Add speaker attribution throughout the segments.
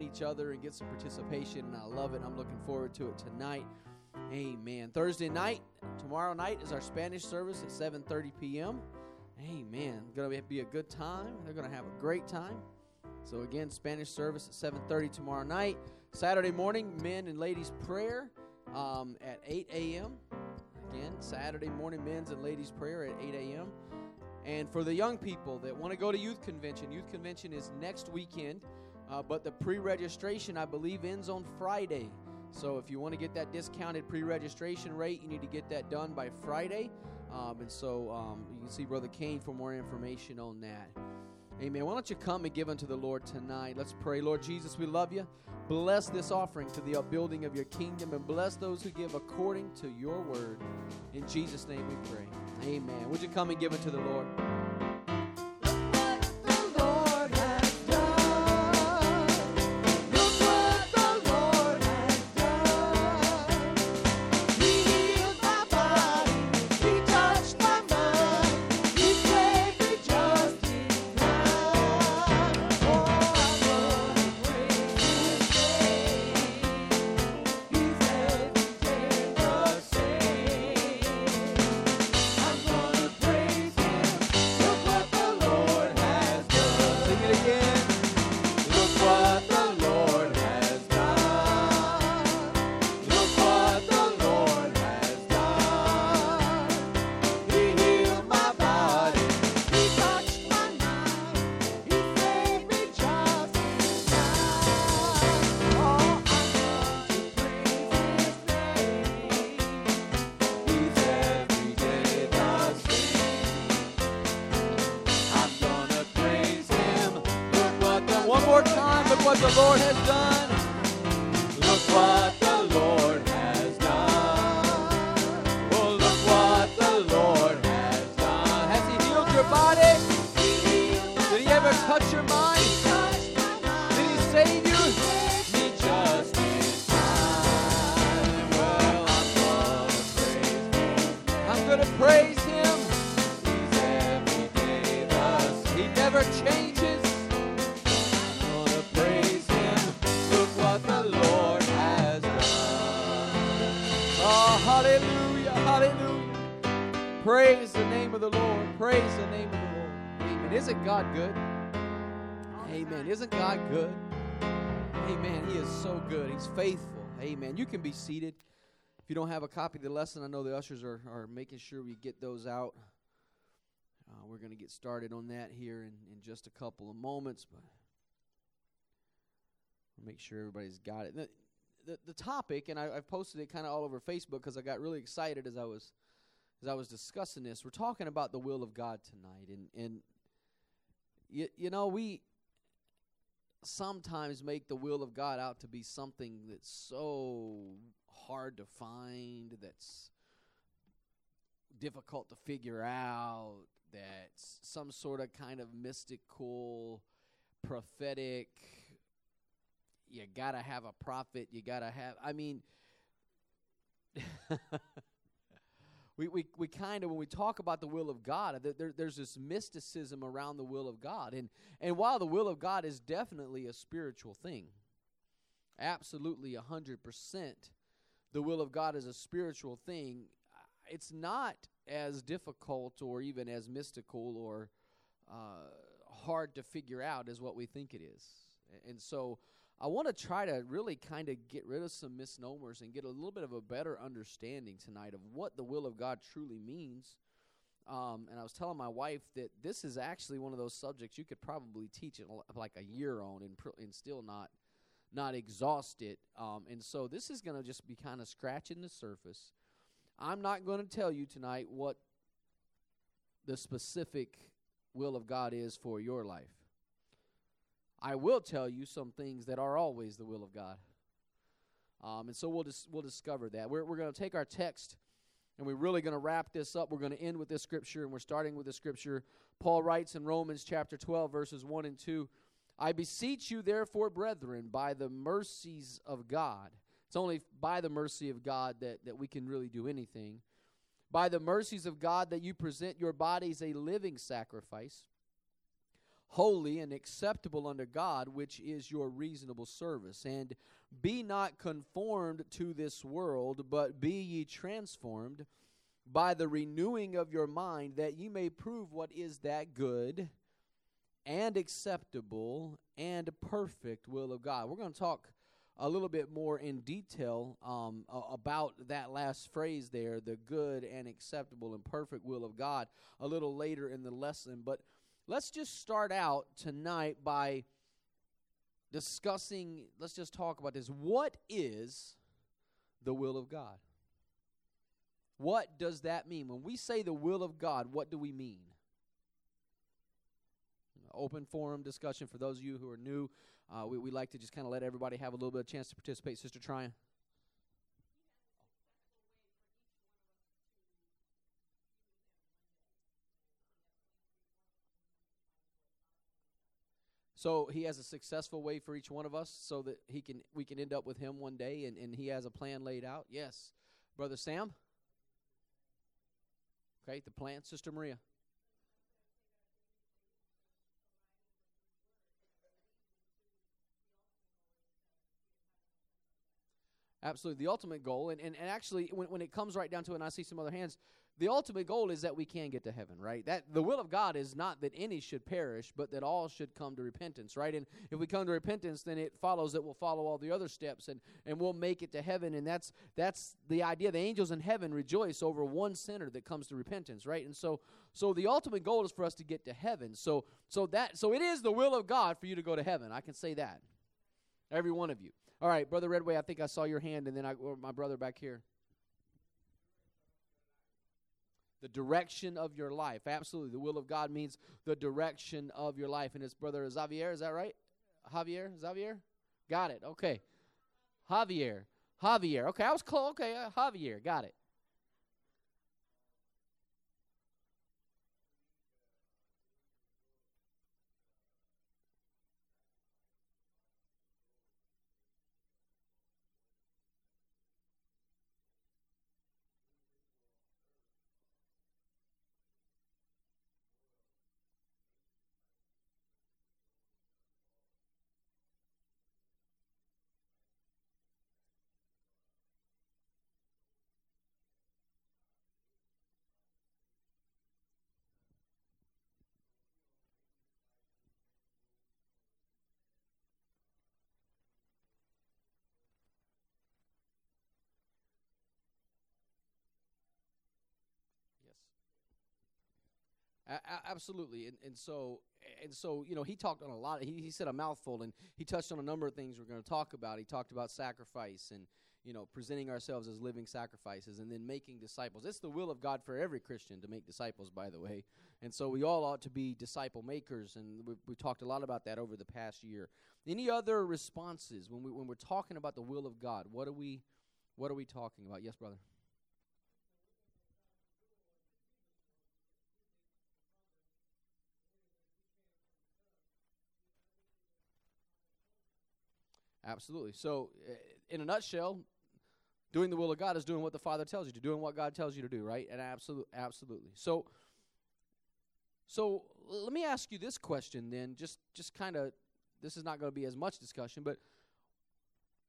Speaker 1: each other and get some participation, and I love it. I'm looking forward to it tonight. Amen. Thursday night, tomorrow night is our Spanish service at 7:30 p.m. Amen. To be a good time. They're to have a great time. So again, Spanish service at 7:30 tomorrow night. Saturday morning, men and ladies prayer um, at 8 a.m. Again, Saturday morning, men's and ladies prayer at 8 a.m. And for the young people that want to go to youth convention, youth convention is next weekend, uh, but the pre-registration I believe ends on Friday. So if you want to get that discounted pre-registration rate, you need to get that done by Friday. Um, and so um, you can see Brother Kane for more information on that. Amen. Why don't you come and give unto the Lord tonight? Let's pray. Lord Jesus, we love you. Bless this offering to the upbuilding of your kingdom and bless those who give according to your word. In Jesus' name we pray. Amen. Would you come and give it to the name of the Lord? Amen. Isn't God good? Amen. Isn't God good? Amen. He is so good. He's faithful. Amen. You can be seated. If you don't have a copy of the lesson, I know the ushers are, are making sure we get those out. Uh, we're going to get started on that here in, in just a couple of moments, but we'll make sure everybody's got it. The, the, the topic, and I, I've posted it kind of all over Facebook because I got really excited as I was as I was discussing this. We're talking about the will of God tonight, and and you, you know we sometimes make the will of God out to be something that's so hard to find, that's difficult to figure out, that's some sort of kind of mystical, prophetic. You got to have a prophet. You got to have, I mean, we, we, we kind of when we talk about the will of god there, there's this mysticism around the will of god. And and while the will of god is definitely a spiritual thing absolutely a hundred percent the will of god is a spiritual thing it's not as difficult or even as mystical or uh, hard to figure out as what we think it is. And so I want to try to really kind of get rid of some misnomers and get a little bit of a better understanding tonight of what the will of God truly means. Um, and I was telling my wife that this is actually one of those subjects you could probably teach it like a year on and, pr- and still not not exhaust it. Um, and so this is going to just be kind of scratching the surface. I'm not going to tell you tonight what the specific will of God is for your life. I will tell you some things that are always the will of God. Um, and so we'll dis- we'll discover that. We're, we're going to take our text and we're really going to wrap this up. We're going to end with this scripture, and we're starting with the scripture. Paul writes in Romans chapter 12, verses 1 and 2 I beseech you, therefore, brethren, by the mercies of God. It's only by the mercy of God that, that we can really do anything. By the mercies of God, that you present your bodies a living sacrifice holy and acceptable unto God, which is your reasonable service. And be not conformed to this world, but be ye transformed by the renewing of your mind, that ye may prove what is that good and acceptable and perfect will of God. We're going to talk a little bit more in detail um, about that last phrase there, the good and acceptable and perfect will of God, a little later in the lesson. But let's just start out tonight by discussing, let's just talk about this. What is the will of God? What does that mean? When we say the will of God, what do we mean? Open forum discussion for those of you who are new. Uh, we, we like to just kind of let everybody have a little bit of chance to participate. Sister Tryon. So he has a successful way for each one of us so that he can we can end up with him one day and, and he has a plan laid out. Yes. Brother Sam? Okay, the plan, Sister Maria. Absolutely. The ultimate goal, and, and, and actually, when, when it comes right down to it, and I see some other hands, the ultimate goal is that we can get to heaven, right? That the will of God is not that any should perish, but that all should come to repentance, right? And if we come to repentance, then it follows that we'll follow all the other steps and, and we'll make it to heaven. And that's that's the idea. The angels in heaven rejoice over one sinner that comes to repentance, right? And so so the ultimate goal is for us to get to heaven. So so that so it is the will of God for you to go to heaven. I can say that. Every one of you. All right, brother Redway, I think I saw your hand, and then I my brother back here. The direction of your life. Absolutely. The will of God means the direction of your life. And it's brother Xavier, is that right? Javier? Xavier? Got it. Okay. Javier. Javier. Okay, I was close. Okay, uh, Javier. Got it. A- absolutely, and and so and so you know he talked on a lot. He he said a mouthful, and he touched on a number of things we're going to talk about. He talked about sacrifice and you know presenting ourselves as living sacrifices, and then making disciples. It's the will of God for every Christian to make disciples, by the way. And so we all ought to be disciple makers, and we've, we've talked a lot about that over the past year. Any other responses when we when we're talking about the will of God? What are we what are we talking about? Yes, brother. Absolutely. So, uh, in a nutshell, doing the will of God is doing what the Father tells you to, doing what God tells you to do, right? And absolutely, absolutely. So, so let me ask you this question then. Just, just kind of, this is not going to be as much discussion, but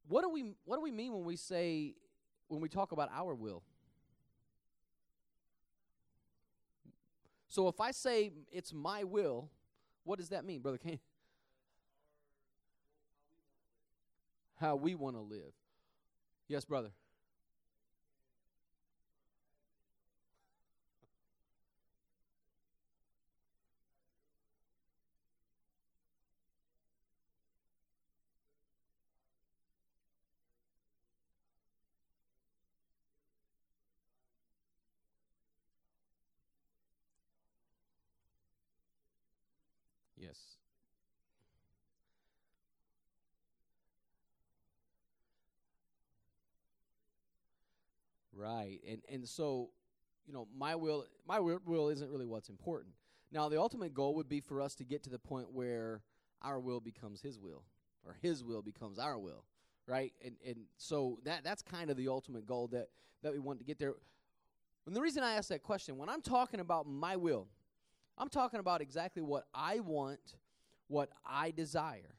Speaker 1: what do we, what do we mean when we say, when we talk about our will? So, if I say it's my will, what does that mean, brother Kane? How we want to live. Yes, brother. Yes. Right. And and so, you know, my will my will isn't really what's important. Now, the ultimate goal would be for us to get to the point where our will becomes his will or his will becomes our will, right? And and so that that's kind of the ultimate goal that that we want to get there. And the reason I ask that question, when I'm talking about my will, I'm talking about exactly what I want what I desire.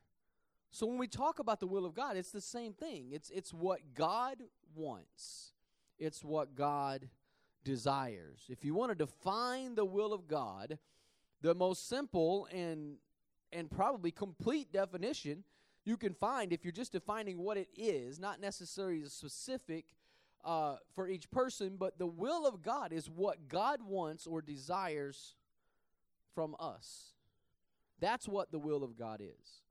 Speaker 1: So when we talk about the will of God, it's the same thing. It's it's what God wants. It's what God desires. If you want to define the will of God, the most simple and and probably complete definition you can find if you're just defining what it is, not necessarily specific uh, for each person, but the will of God is what God wants or desires from us. That's what the will of God is.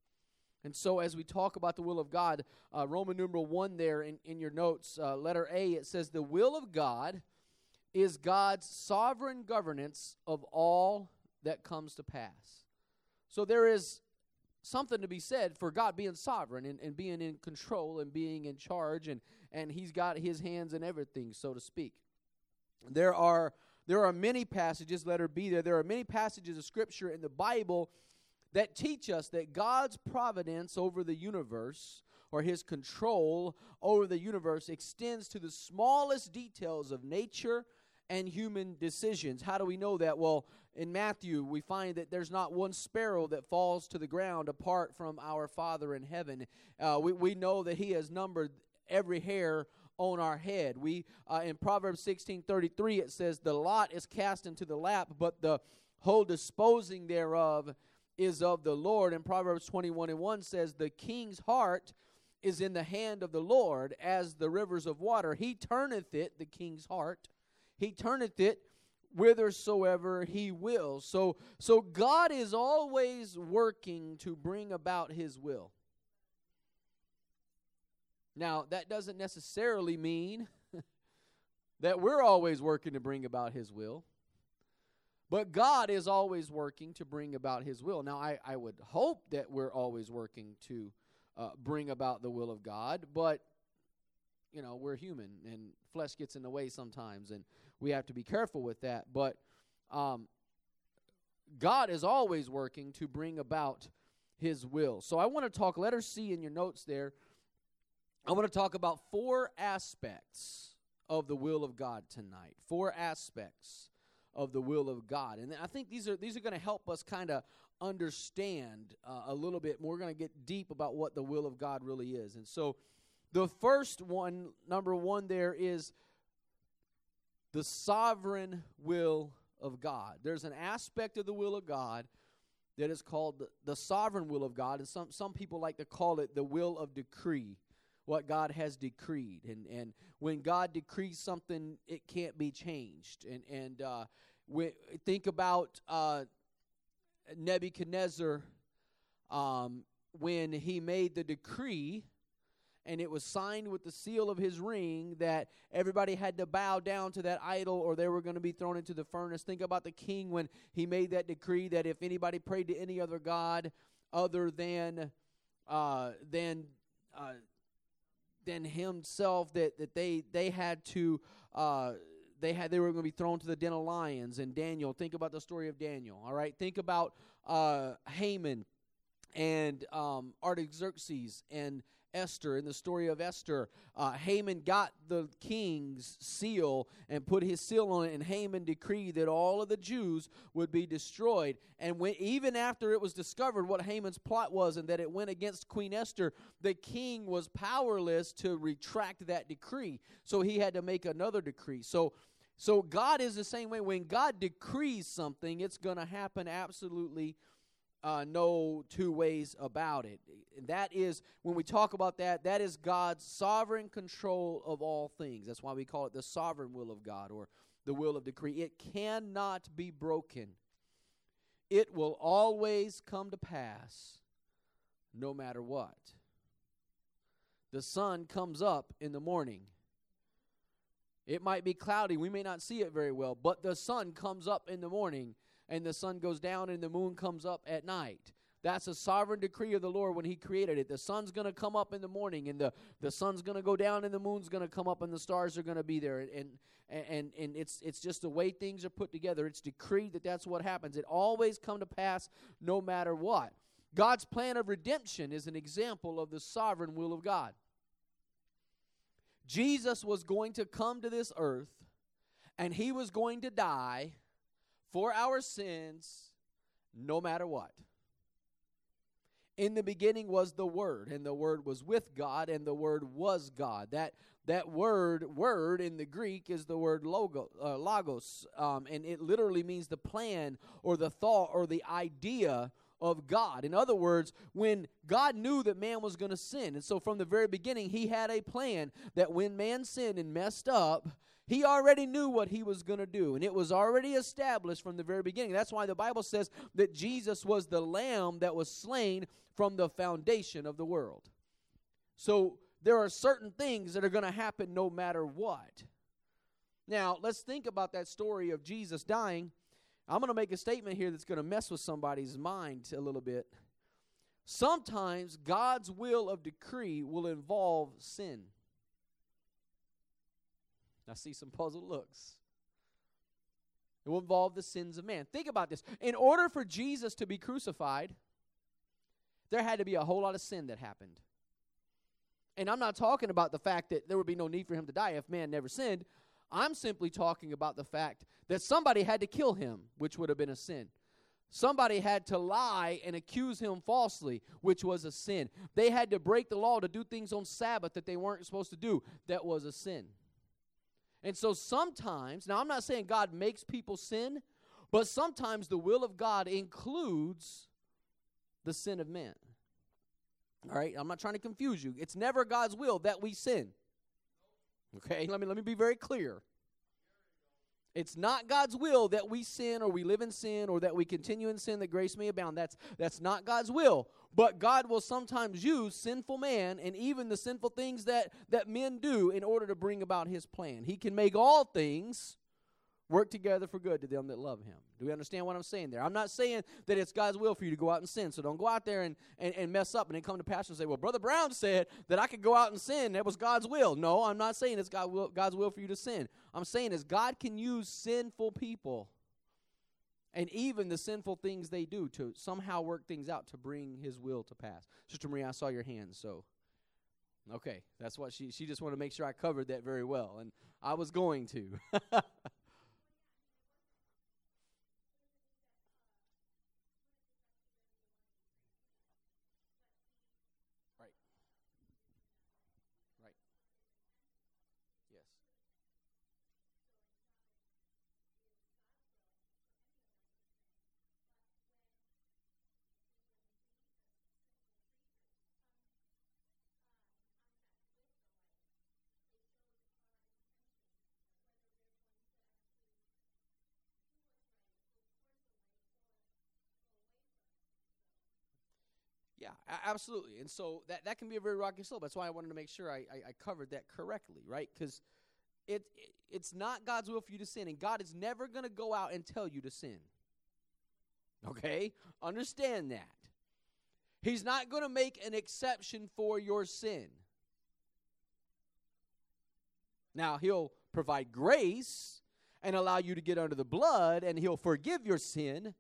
Speaker 1: And so, as we talk about the will of God, uh, Roman numeral 1 there in, in your notes, uh, letter A, it says, The will of God is God's sovereign governance of all that comes to pass. So, there is something to be said for God being sovereign and, and being in control and being in charge, and, and He's got His hands in everything, so to speak. There are there are many passages, let her be there. There are many passages of Scripture in the Bible that teach us that God's providence over the universe or his control over the universe extends to the smallest details of nature and human decisions. How do we know that? Well, in Matthew, we find that there's not one sparrow that falls to the ground apart from our Father in heaven. Uh, we, we know that he has numbered every hair on our head. We uh, in Proverbs 16:33 it says the lot is cast into the lap, but the whole disposing thereof is of the Lord. And Proverbs 21 and 1 says, The king's heart is in the hand of the Lord as the rivers of water. He turneth it, the king's heart, he turneth it whithersoever he will. So, so God is always working to bring about his will. Now, that doesn't necessarily mean that we're always working to bring about his will. But God is always working to bring about His will. Now, I, I would hope that we're always working to uh, bring about the will of God, but, you know, we're human and flesh gets in the way sometimes, and we have to be careful with that. But um, God is always working to bring about His will. So I want to talk, let her see in your notes there, I want to talk about four aspects of the will of God tonight. Four aspects of the will of God. And I think these are these are going to help us kind of understand uh, a little bit more. We're going to get deep about what the will of God really is. And so the first one, number 1 there is the sovereign will of God. There's an aspect of the will of God that is called the, the sovereign will of God, and some some people like to call it the will of decree what God has decreed. And, and when God decrees something, it can't be changed. And, and uh, think about uh, Nebuchadnezzar um, when he made the decree and it was signed with the seal of his ring that everybody had to bow down to that idol or they were going to be thrown into the furnace. Think about the king when he made that decree that if anybody prayed to any other god other than uh, than uh, than himself that, that they they had to uh, they had they were going to be thrown to the den of lions and Daniel. Think about the story of Daniel all right? Think about uh, Haman and um, Artaxerxes and Esther, in the story of Esther, uh, Haman got the king's seal and put his seal on it, and Haman decreed that all of the Jews would be destroyed. And when, even after it was discovered what Haman's plot was and that it went against Queen Esther, the king was powerless to retract that decree. So he had to make another decree. So so God is the same way. When God decrees something, it's going to happen absolutely uh, no two ways about it. And That is, when we talk about that, that is God's sovereign control of all things. That's why we call it the sovereign will of God or the will of decree. It cannot be broken, it will always come to pass no matter what. The sun comes up in the morning. It might be cloudy. We may not see it very well, but the sun comes up in the morning and the sun goes down and the moon comes up at night. That's a sovereign decree of the Lord when He created it. The sun's going to come up in the morning, and the, the sun's going to go down, and the moon's going to come up, and the stars are going to be there. And, and, and it's, it's just the way things are put together. It's decreed that that's what happens. It always come to pass no matter what. God's plan of redemption is an example of the sovereign will of God. Jesus was going to come to this earth, and He was going to die for our sins no matter what. In the beginning was the Word, and the Word was with God, and the Word was God. That that word word in the Greek is the word logo, uh, logos, um, and it literally means the plan or the thought or the idea of God. In other words, when God knew that man was going to sin, and so from the very beginning, he had a plan that when man sinned and messed up, he already knew what he was going to do, and it was already established from the very beginning. That's why the Bible says that Jesus was the lamb that was slain from the foundation of the world. So there are certain things that are going to happen no matter what. Now, let's think about that story of Jesus dying I'm going to make a statement here that's going to mess with somebody's mind a little bit. Sometimes God's will of decree will involve sin. I see some puzzled looks. It will involve the sins of man. Think about this. In order for Jesus to be crucified, there had to be a whole lot of sin that happened. And I'm not talking about the fact that there would be no need for him to die if man never sinned. I'm simply talking about the fact that somebody had to kill him, which would have been a sin. Somebody had to lie and accuse him falsely, which was a sin. They had to break the law to do things on Sabbath that they weren't supposed to do. That was a sin. And so sometimes, now I'm not saying God makes people sin, but sometimes the will of God includes the sin of man. All right, I'm not trying to confuse you. It's never God's will that we sin. Okay, let me let me be very clear. It's not God's will that we sin or we live in sin or that we continue in sin that grace may abound. That's that's not God's will. But God will sometimes use sinful man and even the sinful things that that men do in order to bring about his plan. He can make all things work together for good to them that love him. Do we understand what I'm saying there? I'm not saying that it's God's will for you to go out and sin. So don't go out there and, and, and mess up and then come to pastor and say, well, Brother Brown said that I could go out and sin. That was God's will. No, I'm not saying it's God will, God's will for you to sin. I'm saying is God can use sinful people and even the sinful things they do to somehow work things out to bring his will to pass. Sister Maria, I saw your hand, so okay, that's what she she just wanted to make sure I covered that very well, and I was going to. Yeah, absolutely. And so that, that can be a very rocky slope. That's why I wanted to make sure I, I, I covered that correctly, right? Because it, it it's not God's will for you to sin, and God is never going to go out and tell you to sin. Okay? Understand that. He's not going to make an exception for your sin. Now, He'll provide grace and allow you to get under the blood, and He'll forgive your sin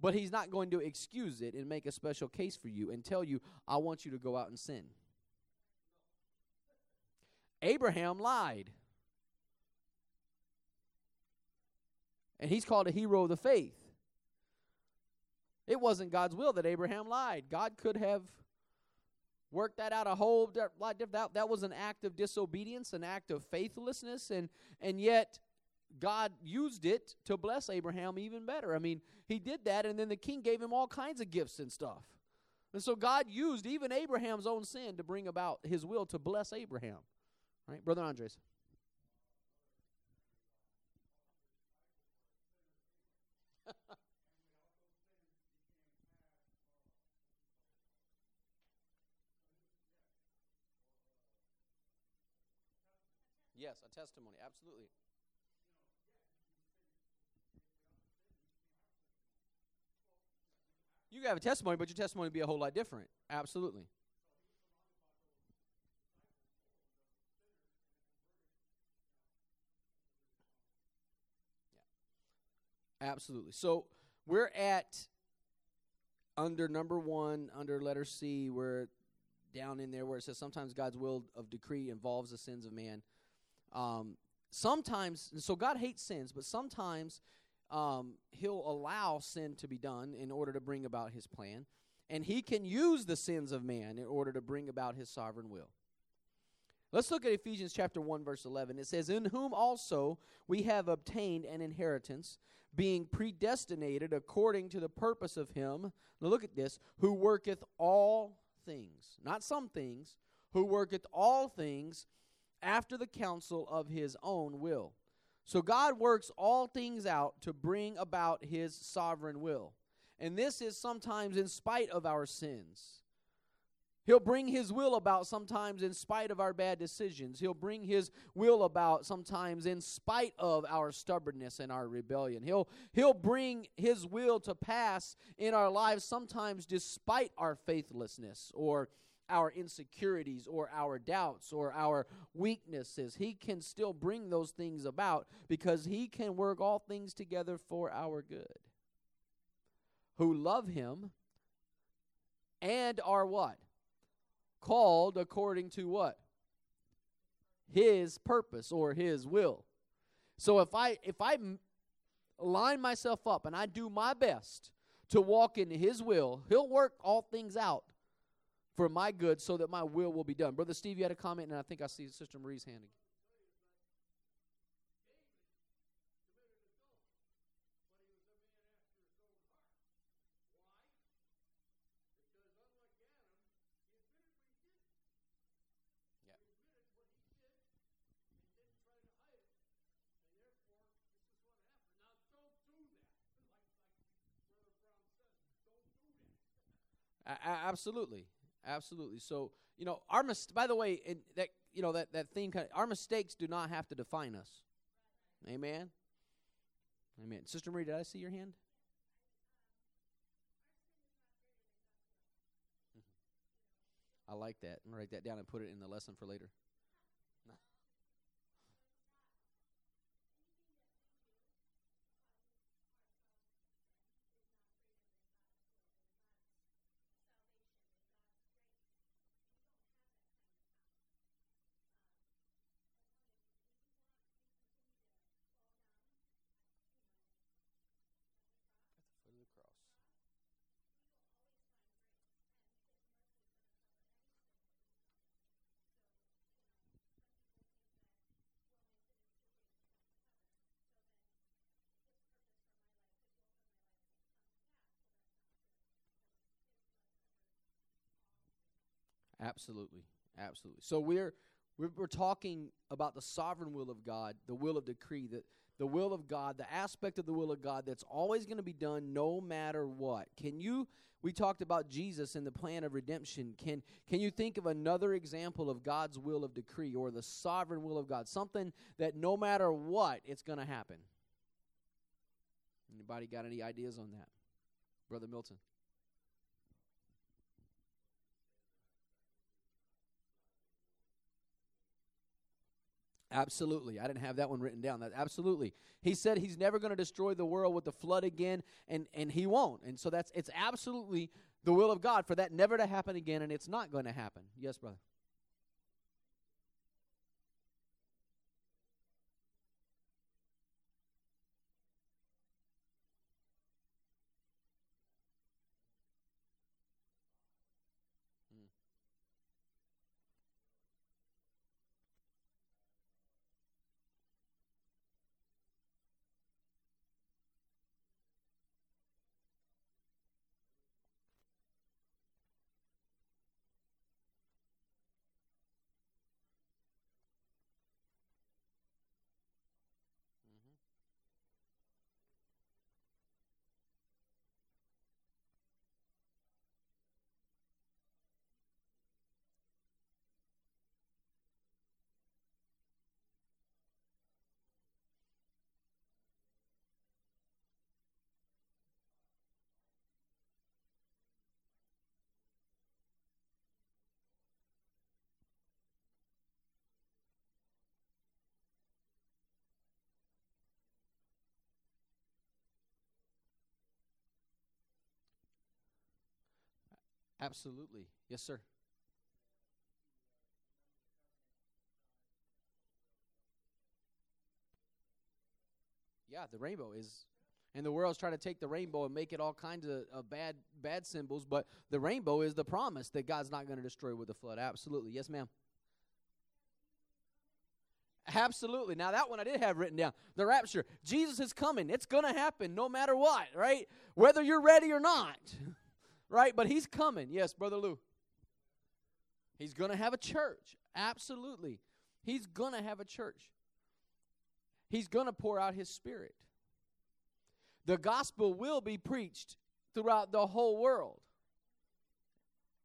Speaker 1: but he's not going to excuse it and make a special case for you and tell you, I want you to go out and sin. Abraham lied. And he's called a hero of the faith. It wasn't God's will that Abraham lied. God could have worked that out a whole lot. That, that was an act of disobedience, an act of faithlessness, and and yet God used it to bless Abraham even better. I mean, he did that, and then the king gave him all kinds of gifts and stuff. And so God used even Abraham's own sin to bring about his will to bless Abraham. Right, Brother Andres? yes, a testimony, absolutely. You have a testimony, but your testimony would be a whole lot different. Absolutely. Yeah. Absolutely. So we're at under number one, under letter C, we're down in there where it says sometimes God's will of decree involves the sins of man. Um, sometimes, so God hates sins, but sometimes um, he'll allow sin to be done in order to bring about his plan. and he can use the sins of man in order to bring about his sovereign will. Let's look at Ephesians chapter 1 verse 11. It says, "In whom also we have obtained an inheritance, being predestinated according to the purpose of him." Now look at this, who worketh all things, not some things, who worketh all things after the counsel of his own will. So God works all things out to bring about his sovereign will. And this is sometimes in spite of our sins. He'll bring his will about sometimes in spite of our bad decisions. He'll bring his will about sometimes in spite of our stubbornness and our rebellion. He'll he'll bring his will to pass in our lives sometimes despite our faithlessness or our insecurities or our doubts or our weaknesses. He can still bring those things about because he can work all things together for our good. Who love him and are what? Called according to what? His purpose or his will. So if I if I line myself up and I do my best to walk in his will, he'll work all things out for my good so that my will will be done. Brother Steve, you had a comment, and I think I see Sister Marie's hand again. absolutely, absolutely. So you know, our mis- by the way, in that you know that that theme kind of, our mistakes do not have to define us. Amen. Amen. Sister Marie, did I see your hand? Mm-hmm. I like that. I'm write that down and put it in the lesson for later. Absolutely. Absolutely. So we're we're, we're talking about the sovereign will of God, the will of decree, that the will of God, the aspect of the will of God that's always going to be done no matter what. Can you we talked about Jesus and the plan of redemption. Can can you think of another example of God's will of decree or the sovereign will of God? Something that no matter what, it's going to happen. Anybody got any ideas on that? Brother Milton. Absolutely. I didn't have that one written down. That absolutely. He said he's never going to destroy the world with the flood again and and he won't. And so that's it's absolutely the will of God for that never to happen again and it's not going to happen. Yes, brother. Absolutely. Yes, sir. Yeah, the rainbow is And the world's trying to take the rainbow and make it all kinds of, of bad bad symbols, but the rainbow is the promise that God's not going to destroy with the flood. Absolutely. Yes, ma'am. Absolutely. Now that one I did have written down. The rapture. Jesus is coming. It's going to happen no matter what, right? Whether you're ready or not. Right? But he's coming. Yes, brother Lou. He's going to have a church. Absolutely. He's going to have a church. He's going to pour out his spirit. The gospel will be preached throughout the whole world.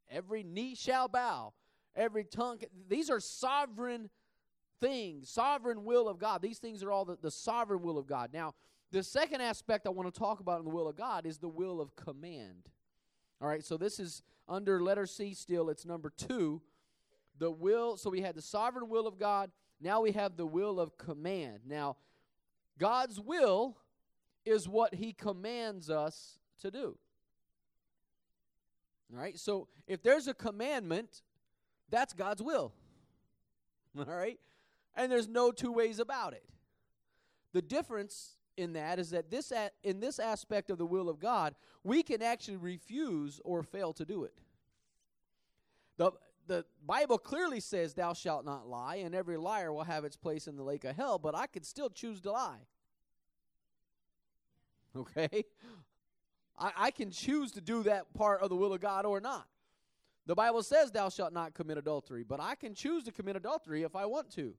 Speaker 1: Every knee shall bow, every tongue. These are sovereign things, sovereign will of God. These things are all the, the sovereign will of God. Now, the second aspect I want to talk about in the will of God is the will of command. All right, so this is under letter C still, it's number two. The will, so we had the sovereign will of God. Now we have the will of command. Now, God's will is what He commands us to do. All right, so if there's a commandment, that's God's will. All right, and there's no two ways about it. The difference in that is that this in this aspect of the will of God, we can actually refuse or fail to do it. The the Bible clearly says thou shalt not lie and every liar will have its place in the lake of hell, but I could still choose to lie. Okay? I, I can choose to do that part of the will of God or not. The Bible says thou shalt not commit adultery, but I can choose to commit adultery if I want to.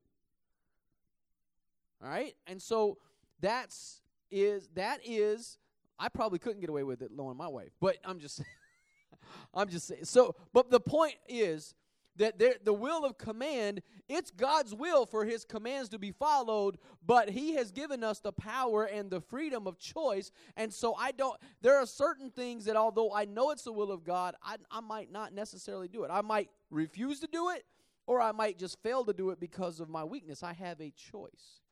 Speaker 1: All right? And so that's is that is I probably couldn't get away with it knowing my wife, but I'm just I'm just saying. So, but the point is that there, the will of command, it's God's will for his commands to be followed, but he has given us the power and the freedom of choice. And so I don't, there are certain things that although I know it's the will of God, I, I might not necessarily do it. I might refuse to do it, or I might just fail to do it because of my weakness. I have a choice.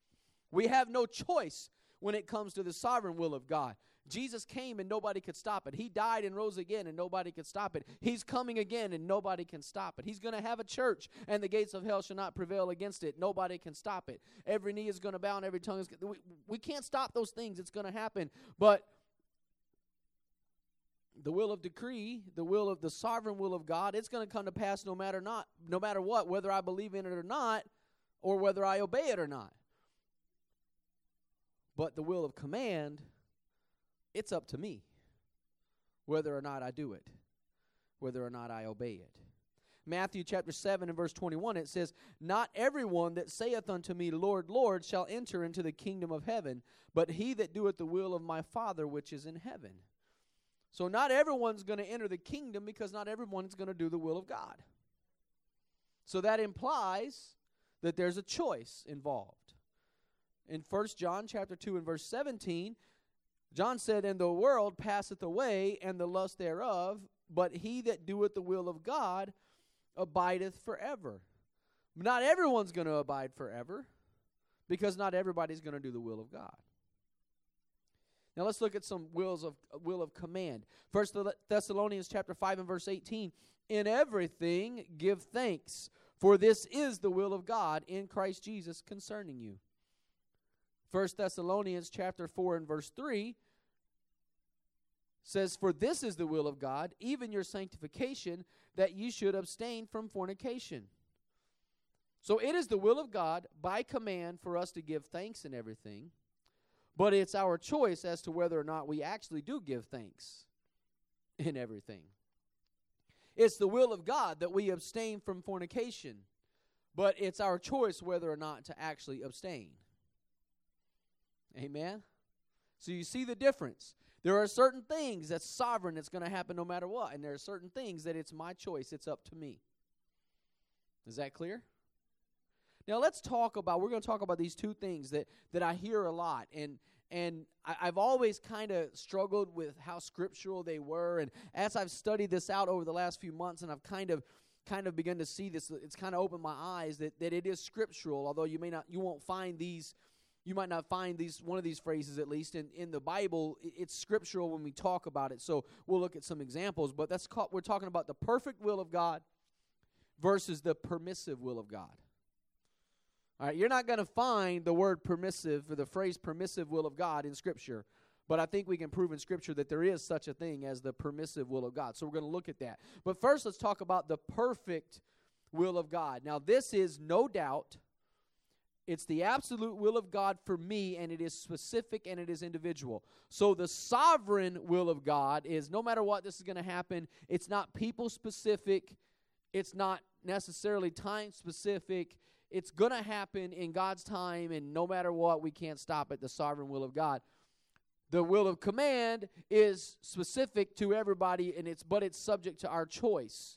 Speaker 1: We have no choice when it comes to the sovereign will of God. Jesus came and nobody could stop it. He died and rose again and nobody could stop it. He's coming again and nobody can stop it. He's going to have a church and the gates of hell shall not prevail against it. Nobody can stop it. Every knee is going to bow and every tongue is we, we can't stop those things. It's going to happen. But the will of decree, the will of the sovereign will of God, it's going to come to pass no matter not no matter what, whether I believe in it or not or whether I obey it or not. But the will of command, it's up to me whether or not I do it, whether or not I obey it. Matthew chapter 7 and verse 21, it says, Not everyone that saith unto me, Lord, Lord, shall enter into the kingdom of heaven, but he that doeth the will of my Father which is in heaven. So, not everyone's going to enter the kingdom because not everyone's going to do the will of God. So, that implies that there's a choice involved in First John chapter 2 and verse 17, John said, And the world passeth away, and the lust thereof, but he that doeth the will of God abideth forever. Not everyone's going to abide forever because not everybody's going to do the will of God. Now let's look at some wills of will of command. First Thessalonians chapter 5 and verse 18. In everything give thanks, for this is the will of God in Christ Jesus concerning you. First Thessalonians chapter 4 and verse 3 says, For this is the will of God, even your sanctification, that you should abstain from fornication. So it is the will of God by command for us to give thanks in everything, but it's our choice as to whether or not we actually do give thanks in everything. It's the will of God that we abstain from fornication, but it's our choice whether or not to actually abstain. Amen? So you see the difference. There are certain things that's sovereign that's going to happen no matter what, and there are certain things that it's my choice, it's up to me. Is that clear? Now let's talk about we're going to talk about these two things that that I hear a lot and and I, have always kind of struggled with how scriptural they were and as I've studied this out over the last few months and I've kind of kind of begun to see this it's kind of opened my eyes that, that it is scriptural although you may not you won't find these you might not find these one of these phrases at least in, in the bible it's scriptural when we talk about it so we'll look at some examples but that's called, we're talking about the perfect will of god versus the permissive will of god all right you're not going to find the word permissive or the phrase permissive will of god in scripture But I think we can prove in Scripture that there is such a thing as the permissive will of God. So we're going to look at that. But first, let's talk about the perfect will of God. Now, this is no doubt. It's the absolute will of God for me, and it is specific and it is individual. So, the sovereign will of God is no matter what this is going to happen, it's not people specific, it's not necessarily time specific. It's going to happen in God's time, and no matter what, we can't stop it. The sovereign will of God. The will of command is specific to everybody, and it's but it's subject to our choice.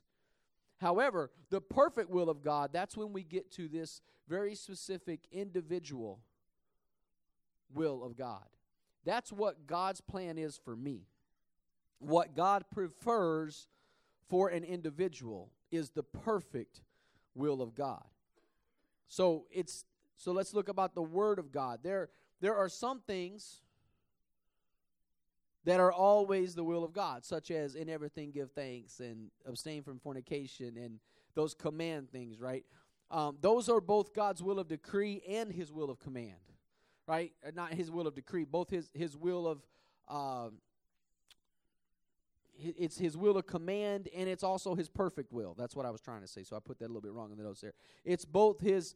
Speaker 1: However, the perfect will of God, that's when we get to this very specific individual will of God. That's what God's plan is for me. What God prefers for an individual is the perfect will of God. So it's so let's look about the word of God. There there are some things that are always the will of God, such as in everything give thanks and abstain from fornication and those command things, right? Um, those are both God's will of decree and His will of command, right? Uh, not His will of decree, both His His will of. Uh, it's his will of command and it's also his perfect will that's what i was trying to say so i put that a little bit wrong in the notes there it's both his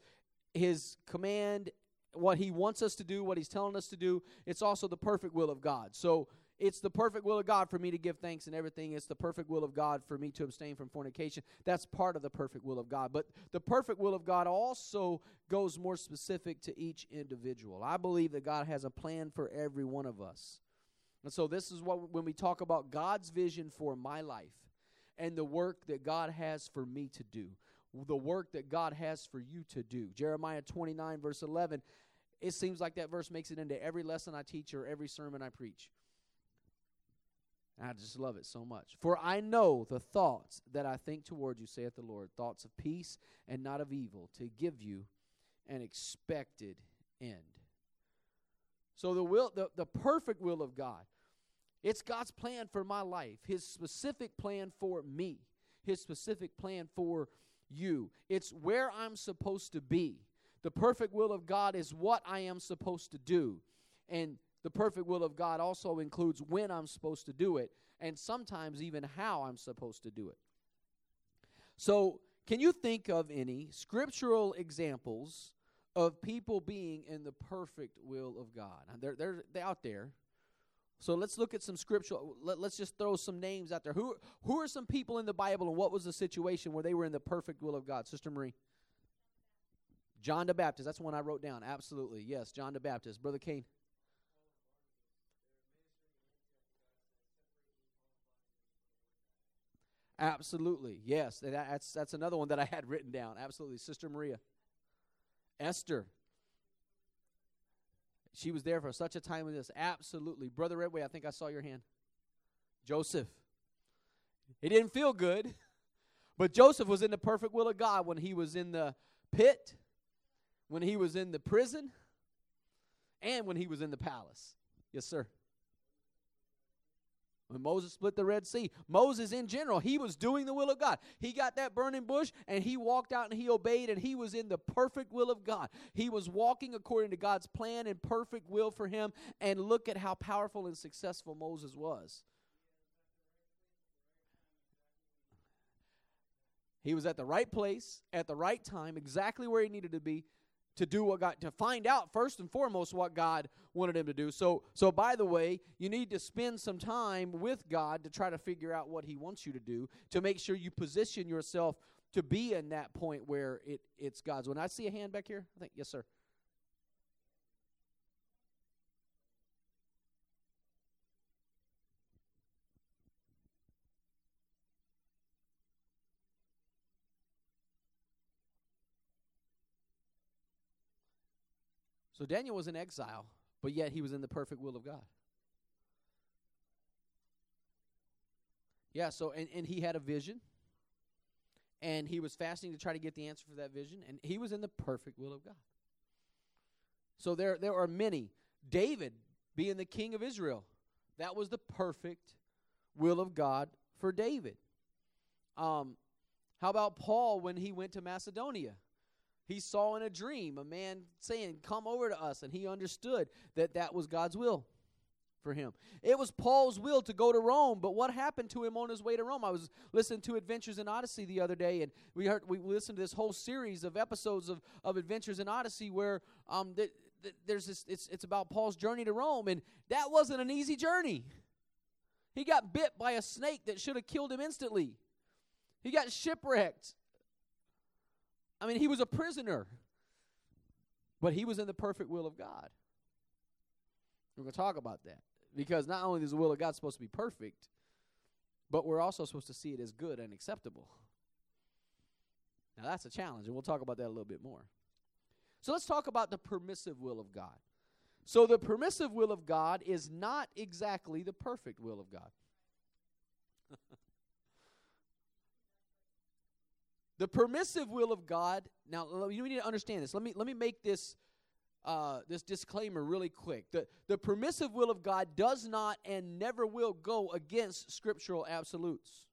Speaker 1: his command what he wants us to do what he's telling us to do it's also the perfect will of god so it's the perfect will of God for me to give thanks and everything. It's the perfect will of God for me to abstain from fornication. That's part of the perfect will of God. But the perfect will of God also goes more specific to each individual. I believe that God has a plan for every one of us. And so this is what when we talk about God's vision for my life and the work that God has for me to do, the work that God has for you to do. Jeremiah 29 verse 11 it seems like that verse makes it into every lesson I teach or every sermon I preach. I just love it so much. For I know the thoughts that I think toward you, saith the Lord, thoughts of peace and not of evil, to give you an expected end. So the will the, the perfect will of God. It's God's plan for my life, his specific plan for me, his specific plan for you. It's where I'm supposed to be. The perfect will of God is what I am supposed to do. And the perfect will of God also includes when I'm supposed to do it and sometimes even how I'm supposed to do it. So, can you think of any scriptural examples of people being in the perfect will of God? They're, they're, they're out there. So let's look at some scriptural. Let, us just throw some names out there. Who who are some people in the Bible, and what was the situation where they were in the perfect will of God? Sister Marie. John the Baptist. That's one I wrote down. Absolutely, yes. John the Baptist. Brother Kane. Absolutely. Yes. That's that's another one that I had written down. Absolutely. Sister Maria. Esther. She was there for such a time as this. Absolutely. Brother Redway, I think I saw your hand. Joseph. It didn't feel good, but Joseph was in the perfect will of God when he was in the pit, when he was in the prison, and when he was in the palace. Yes, sir. When Moses split the Red Sea, Moses in general, he was doing the will of God. He got that burning bush and he walked out and he obeyed and he was in the perfect will of God. He was walking according to God's plan and perfect will for him. And look at how powerful and successful Moses was. He was at the right place at the right time, exactly where he needed to be to do what God to find out first and foremost what God wanted him to do. So so by the way, you need to spend some time with God to try to figure out what he wants you to do to make sure you position yourself to be in that point where it it's God's. When I see a hand back here, I think yes sir. So Daniel was in exile, but yet he was in the perfect will of God. Yeah, so and, and he had a vision. And he was fasting to try to get the answer for that vision, and he was in the perfect will of God. So there there are many. David being the king of Israel, that was the perfect will of God for David. Um, how about Paul when he went to Macedonia? He saw in a dream a man saying, Come over to us. And he understood that that was God's will. for him. It was Paul's will to go to Rome, but what happened to him on his way to Rome? I was listening to Adventures in Odyssey the other day, and we heard we listened to this whole series of episodes of, of Adventures in Odyssey where um th- th- there's this it's it's about Paul's journey to Rome, and that wasn't an easy journey. He got bit by a snake that should have killed him instantly. He got shipwrecked. I mean, he was a prisoner, but he was in the perfect will of God. We're going to talk about that because not only is the will of God supposed to be perfect, but we're also supposed to see it as good and acceptable. Now, that's a challenge, and we'll talk about that a little bit more. So, let's talk about the permissive will of God. So, the permissive will of God is not exactly the perfect will of God. the permissive will of God. Now, you need to understand this. Let me let me make this uh, this disclaimer really quick. The, the permissive will of God does not and never will go against scriptural absolutes.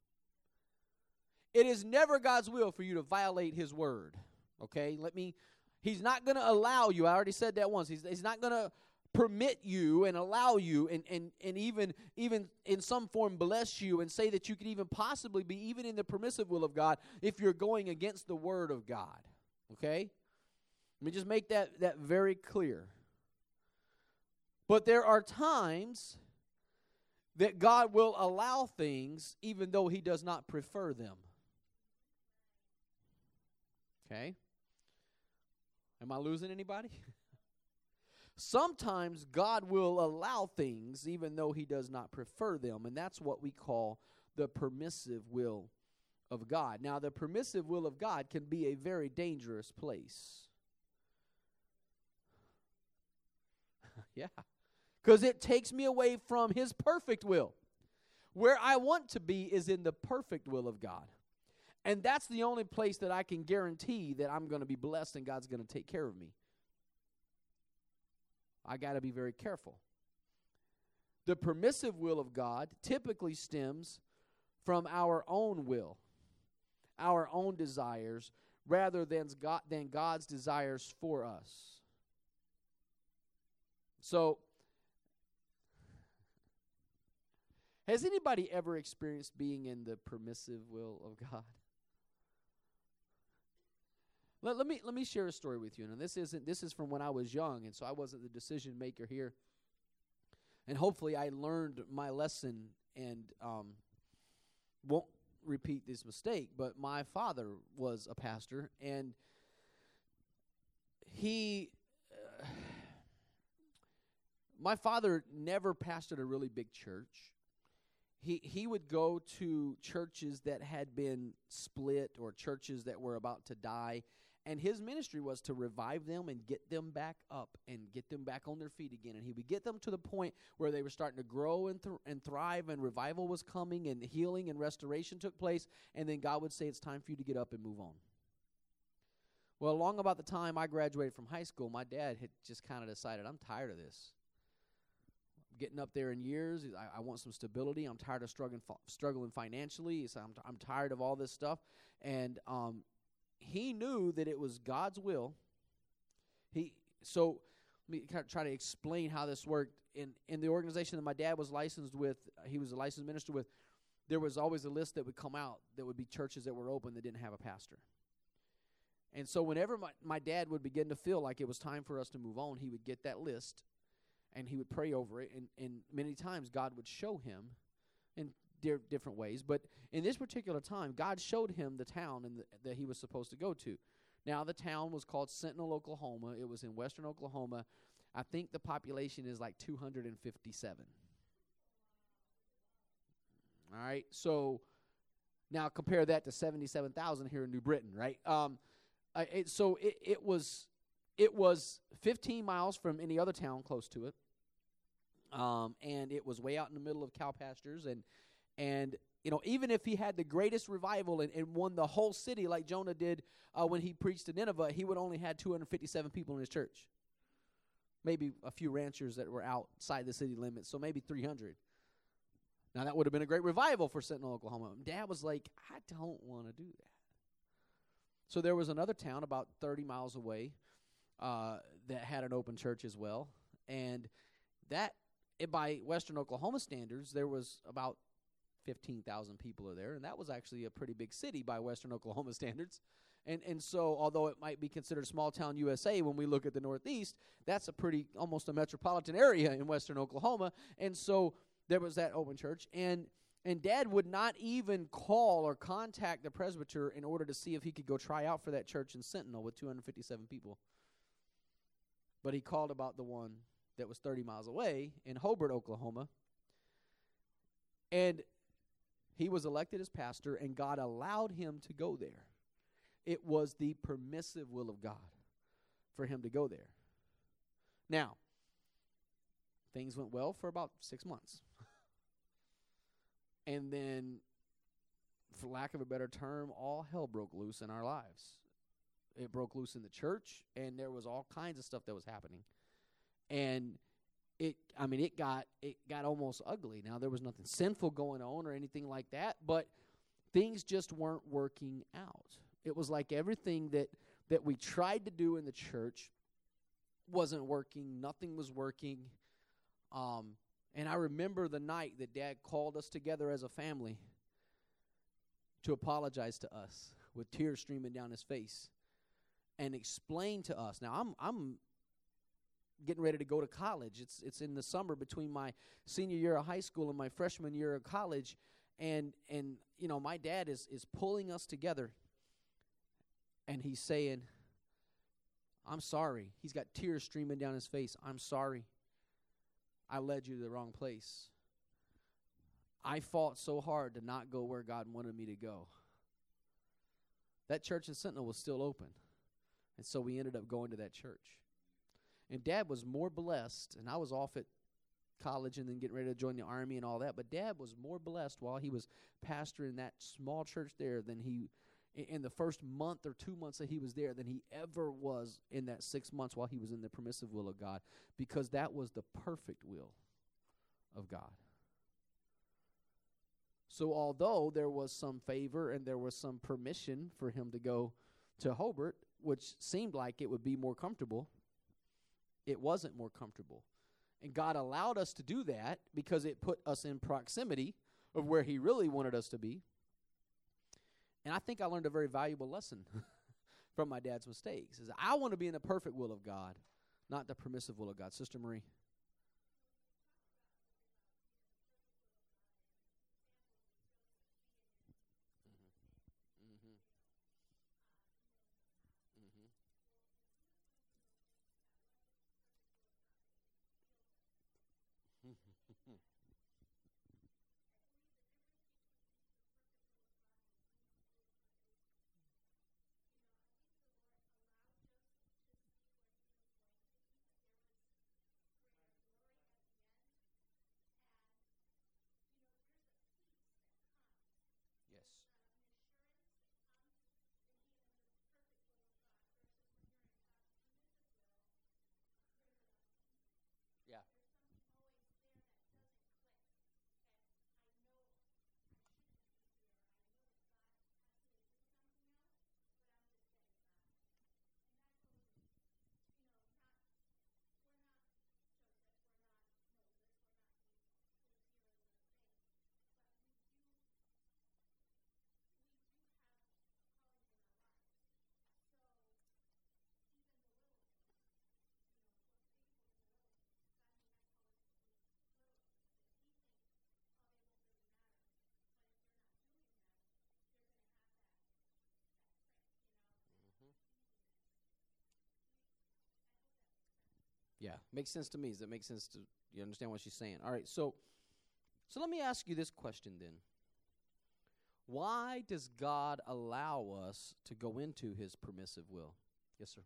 Speaker 1: It is never God's will for you to violate His word. Okay? Let me, He's not going to allow you. I already said that once. He's, he's not going to permit you and allow you and, and, and even even in some form bless you and say that you could even possibly be even in the permissive will of God if you're going against the word of God. Okay? Let me just make that, that very clear. But there are times that God will allow things even though He does not prefer them. Okay? Am I losing anybody? Sometimes God will allow things even though He does not prefer them, and that's what we call the permissive will of God. Now, the permissive will of God can be a very dangerous place. yeah. Because it takes me away from His perfect will. Where I want to be is in the perfect will of God. And that's the only place that I can guarantee that I'm going to be blessed and God's going to take care of me. I got to be very careful. The permissive will of God typically stems from our own will, our own desires, rather than, God, than God's desires for us. So, has anybody ever experienced being in the permissive will of God? Let, let me let me share a story with you. And this isn't this is from when I was young, and so I wasn't the decision maker here. And hopefully, I learned my lesson and um, won't repeat this mistake. But my father was a pastor, and he my father never pastored a really big church. He he would go to churches that had been split or churches that were about to die, and his ministry was to revive them and get them back up and get them back on their feet again. And he would get them to the point where they were starting to grow and, th- and thrive, and revival was coming, and healing and restoration took place. And then God would say, It's time for you to get up and move on. Well, along about the time I graduated from high school, my dad had just kind of decided, I'm tired of this getting up there in years. I, I want some stability. I'm tired of struggling struggling financially. So I'm t- I'm tired of all this stuff. And um, he knew that it was God's will. He so let me kind of try to explain how this worked. In in the organization that my dad was licensed with, uh, he was a licensed minister with. There was always a list that would come out that would be churches that were open that didn't have a pastor. And so whenever my, my dad would begin to feel like it was time for us to move on, he would get that list and he would pray over it and, and many times god would show him di- different ways but in this particular time god showed him the town and that he was supposed to go to. Now the town was called sentinel oklahoma. It was in western oklahoma. I think the population is like 257 all right so now compare that to 77000 here in new britain right? Um, it, so it, it was it was 15 miles from any other town close to it. Um, and it was way out in the middle of cow pastures and and you know even if he had the greatest revival and, and won the whole city like jonah did uh, when he preached to nineveh he would only had 257 people in his church. Maybe a few ranchers that were outside the city limits so maybe 300 now that would have been a great revival for sentinel oklahoma. Dad was like i don't want to do that. So there was another town about 30 miles away uh, that had an open church as well. And that by Western Oklahoma standards, there was about 15,000 people are there, and that was actually a pretty big city by Western Oklahoma standards. And and so, although it might be considered small town USA when we look at the Northeast, that's a pretty almost a metropolitan area in Western Oklahoma. And so there was that open church, and and Dad would not even call or contact the presbyter in order to see if he could go try out for that church in Sentinel with 257 people. But he called about the one that was 30 miles away in Hobart, Oklahoma. And he was elected as pastor, and God allowed him to go there. It was the permissive will of God for him to go there. Now, things went well for about six months. and then, for lack of a better term, all hell broke loose in our lives. It broke loose in the church, and there was all kinds of stuff that was happening. And it I mean it got it got almost ugly. Now there was nothing sinful going on or anything like that, but things just weren't working out. It was like everything that that we tried to do in the church wasn't working. Nothing was working. Um, and I remember the night that Dad called us together as a family to apologize to us with tears streaming down his face and explain to us. Now I'm I'm getting ready to go to college. It's it's in the summer between my senior year of high school and my freshman year of college and and you know my dad is is pulling us together and he's saying, I'm sorry. He's got tears streaming down his face. I'm sorry. I led you to the wrong place. I fought so hard to not go where God wanted me to go. That church in Sentinel was still open. And so we ended up going to that church. And dad was more blessed, and I was off at college and then getting ready to join the army and all that. But dad was more blessed while he was pastoring that small church there than he in the first month or two months that he was there than he ever was in that six months while he was in the permissive will of God because that was the perfect will of God. So, although there was some favor and there was some permission for him to go to Hobart, which seemed like it would be more comfortable, it wasn't more comfortable. And God allowed us to do that because it put us in proximity of where He really wanted us to be. And I think I learned a very valuable lesson from my dad's mistakes. Is I want to be in the perfect will of God, not the permissive will of God. Sister Marie. Yeah, makes sense to me. Does that make sense to you understand what she's saying? All right, so so let me ask you this question then. Why does God allow us to go into his permissive will? Yes, sir.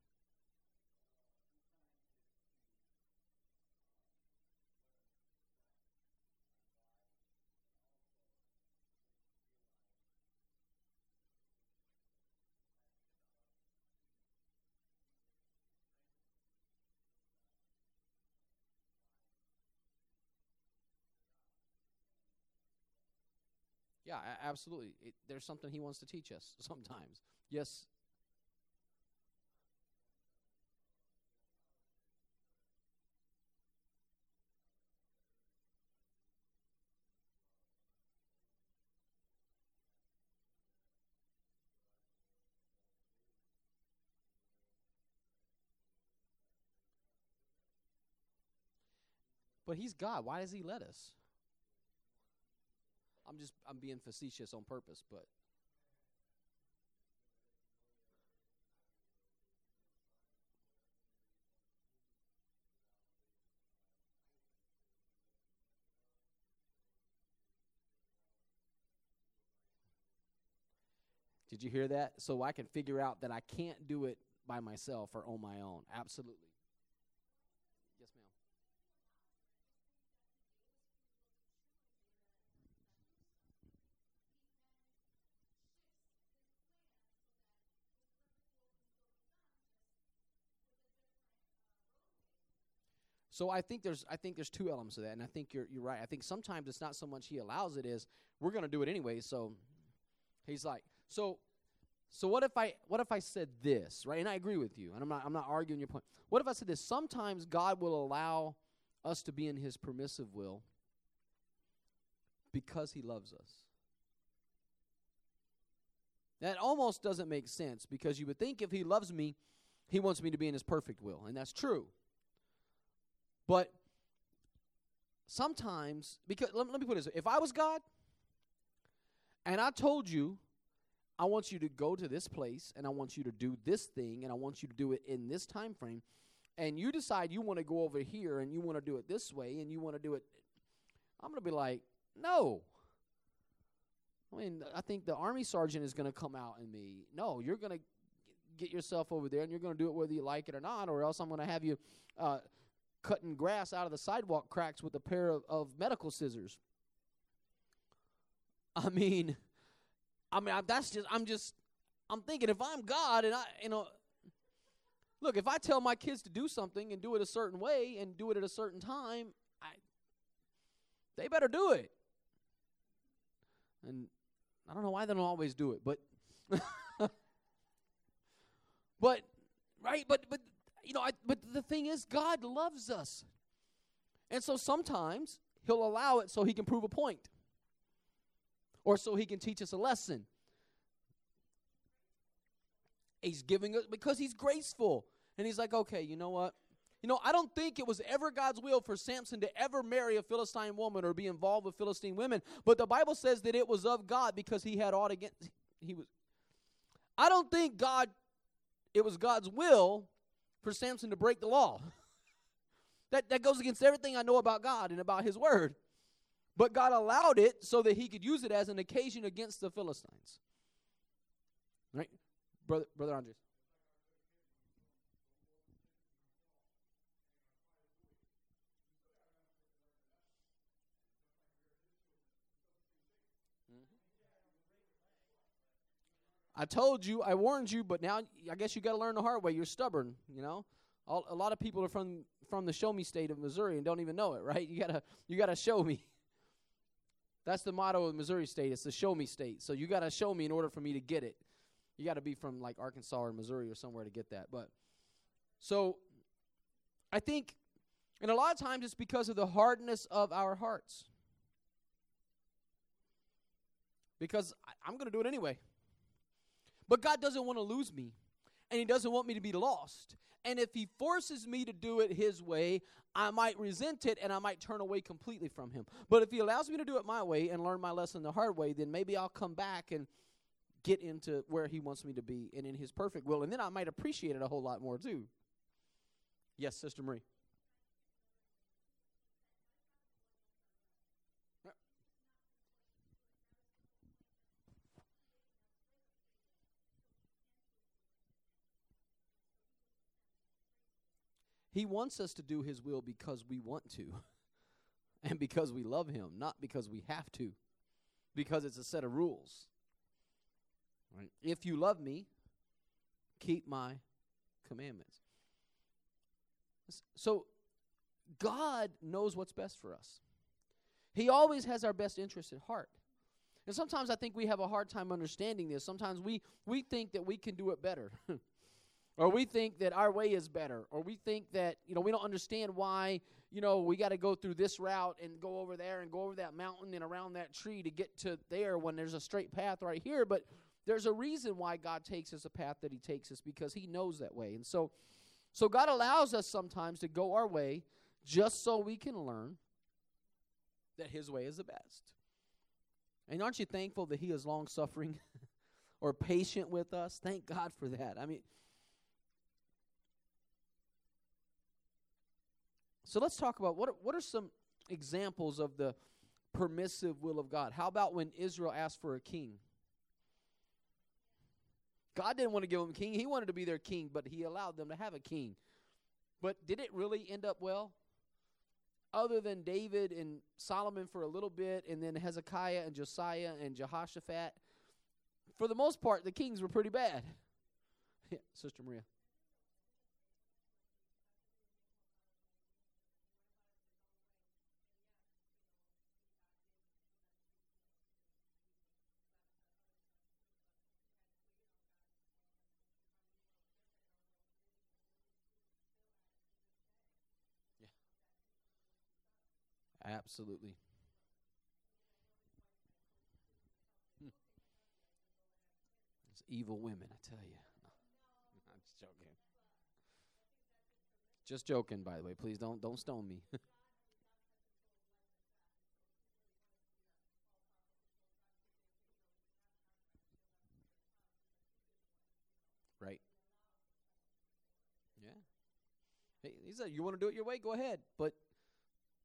Speaker 1: Yeah, absolutely. It, there's something he wants to teach us sometimes. Yes. But he's God. Why does he let us? I'm just I'm being facetious on purpose, but Did you hear that? So I can figure out that I can't do it by myself or on my own. Absolutely. Yes, ma'am. So I think there's I think there's two elements of that, and I think you're you're right. I think sometimes it's not so much he allows it is we're going to do it anyway. So he's like, so so what if I what if I said this, right? And I agree with you, and I'm not I'm not arguing your point. What if I said this? Sometimes God will allow us to be in his permissive will because he loves us. That almost doesn't make sense because you would think if he loves me, he wants me to be in his perfect will, and that's true. But sometimes because let, let me put this, if I was God and I told you I want you to go to this place and I want you to do this thing and I want you to do it in this time frame and you decide you want to go over here and you want to do it this way and you want to do it I'm going to be like, "No." I mean, I think the army sergeant is going to come out in me. No, you're going to get yourself over there and you're going to do it whether you like it or not or else I'm going to have you uh, cutting grass out of the sidewalk cracks with a pair of, of medical scissors. I mean, I mean, I, that's just, I'm just, I'm thinking if I'm God and I, you know, look, if I tell my kids to do something and do it a certain way and do it at a certain time, I, they better do it. And I don't know why they don't always do it, but, but, right, but, but, you know, I, but the thing is, God loves us. And so sometimes He'll allow it so He can prove a point or so he can teach us a lesson. He's giving us because he's graceful. And he's like, okay, you know what? You know, I don't think it was ever God's will for Samson to ever marry a Philistine woman or be involved with Philistine women, but the Bible says that it was of God because he had aught against he was I don't think God it was God's will for Samson to break the law. that that goes against everything I know about God and about his word. But God allowed it so that he could use it as an occasion against the Philistines. Right? Brother, Brother Andres. I told you, I warned you, but now I guess you got to learn the hard way. You're stubborn, you know. All, a lot of people are from from the show me state of Missouri and don't even know it, right? You gotta you gotta show me. That's the motto of Missouri State. It's the show me state. So you got to show me in order for me to get it. You got to be from like Arkansas or Missouri or somewhere to get that. But so I think, and a lot of times it's because of the hardness of our hearts. Because I, I'm to do it anyway. But God doesn't want to lose me, and He doesn't want me to be lost. And if he forces me to do it his way, I might resent it and I might turn away completely from him. But if he allows me to do it my way and learn my lesson the hard way, then maybe I'll come back and get into where he wants me to be and in his perfect will. And then I might appreciate it a whole lot more too. Yes, Sister Marie. He wants us to do His will because we want to and because we love Him, not because we have to, because it's a set of rules. Right? If you love me, keep my commandments. So, God knows what's best for us. He always has our best interest at heart. And sometimes I think we have a hard time understanding this. Sometimes we, we think that we can do it better. or we think that our way is better or we think that you know we don't understand why you know we got to go through this route and go over there and go over that mountain and around that tree to get to there when there's a straight path right here but there's a reason why god takes us a path that he takes us because he knows that way and so so god allows us sometimes to go our way just so we can learn that His way is the best. And aren't you thankful that He is long suffering or patient with us? Thank God for that. I mean, so let's talk about what what are some examples of the permissive will of God. How about when Israel asked for a king? God didn't want to give them a king. He wanted to be their king, but he allowed them to have a king. But did it really end up well? Other than David and Solomon for a little bit, and then Hezekiah and Josiah and Jehoshaphat, for the most part, the kings were pretty bad. Yeah, Sister Maria. Absolutely. Hmm. It's evil women, I tell you. No, I'm just joking. Just joking, by the way. Please don't don't stone me. right. Yeah. Hey, he said, "You want to do it your way? Go ahead." But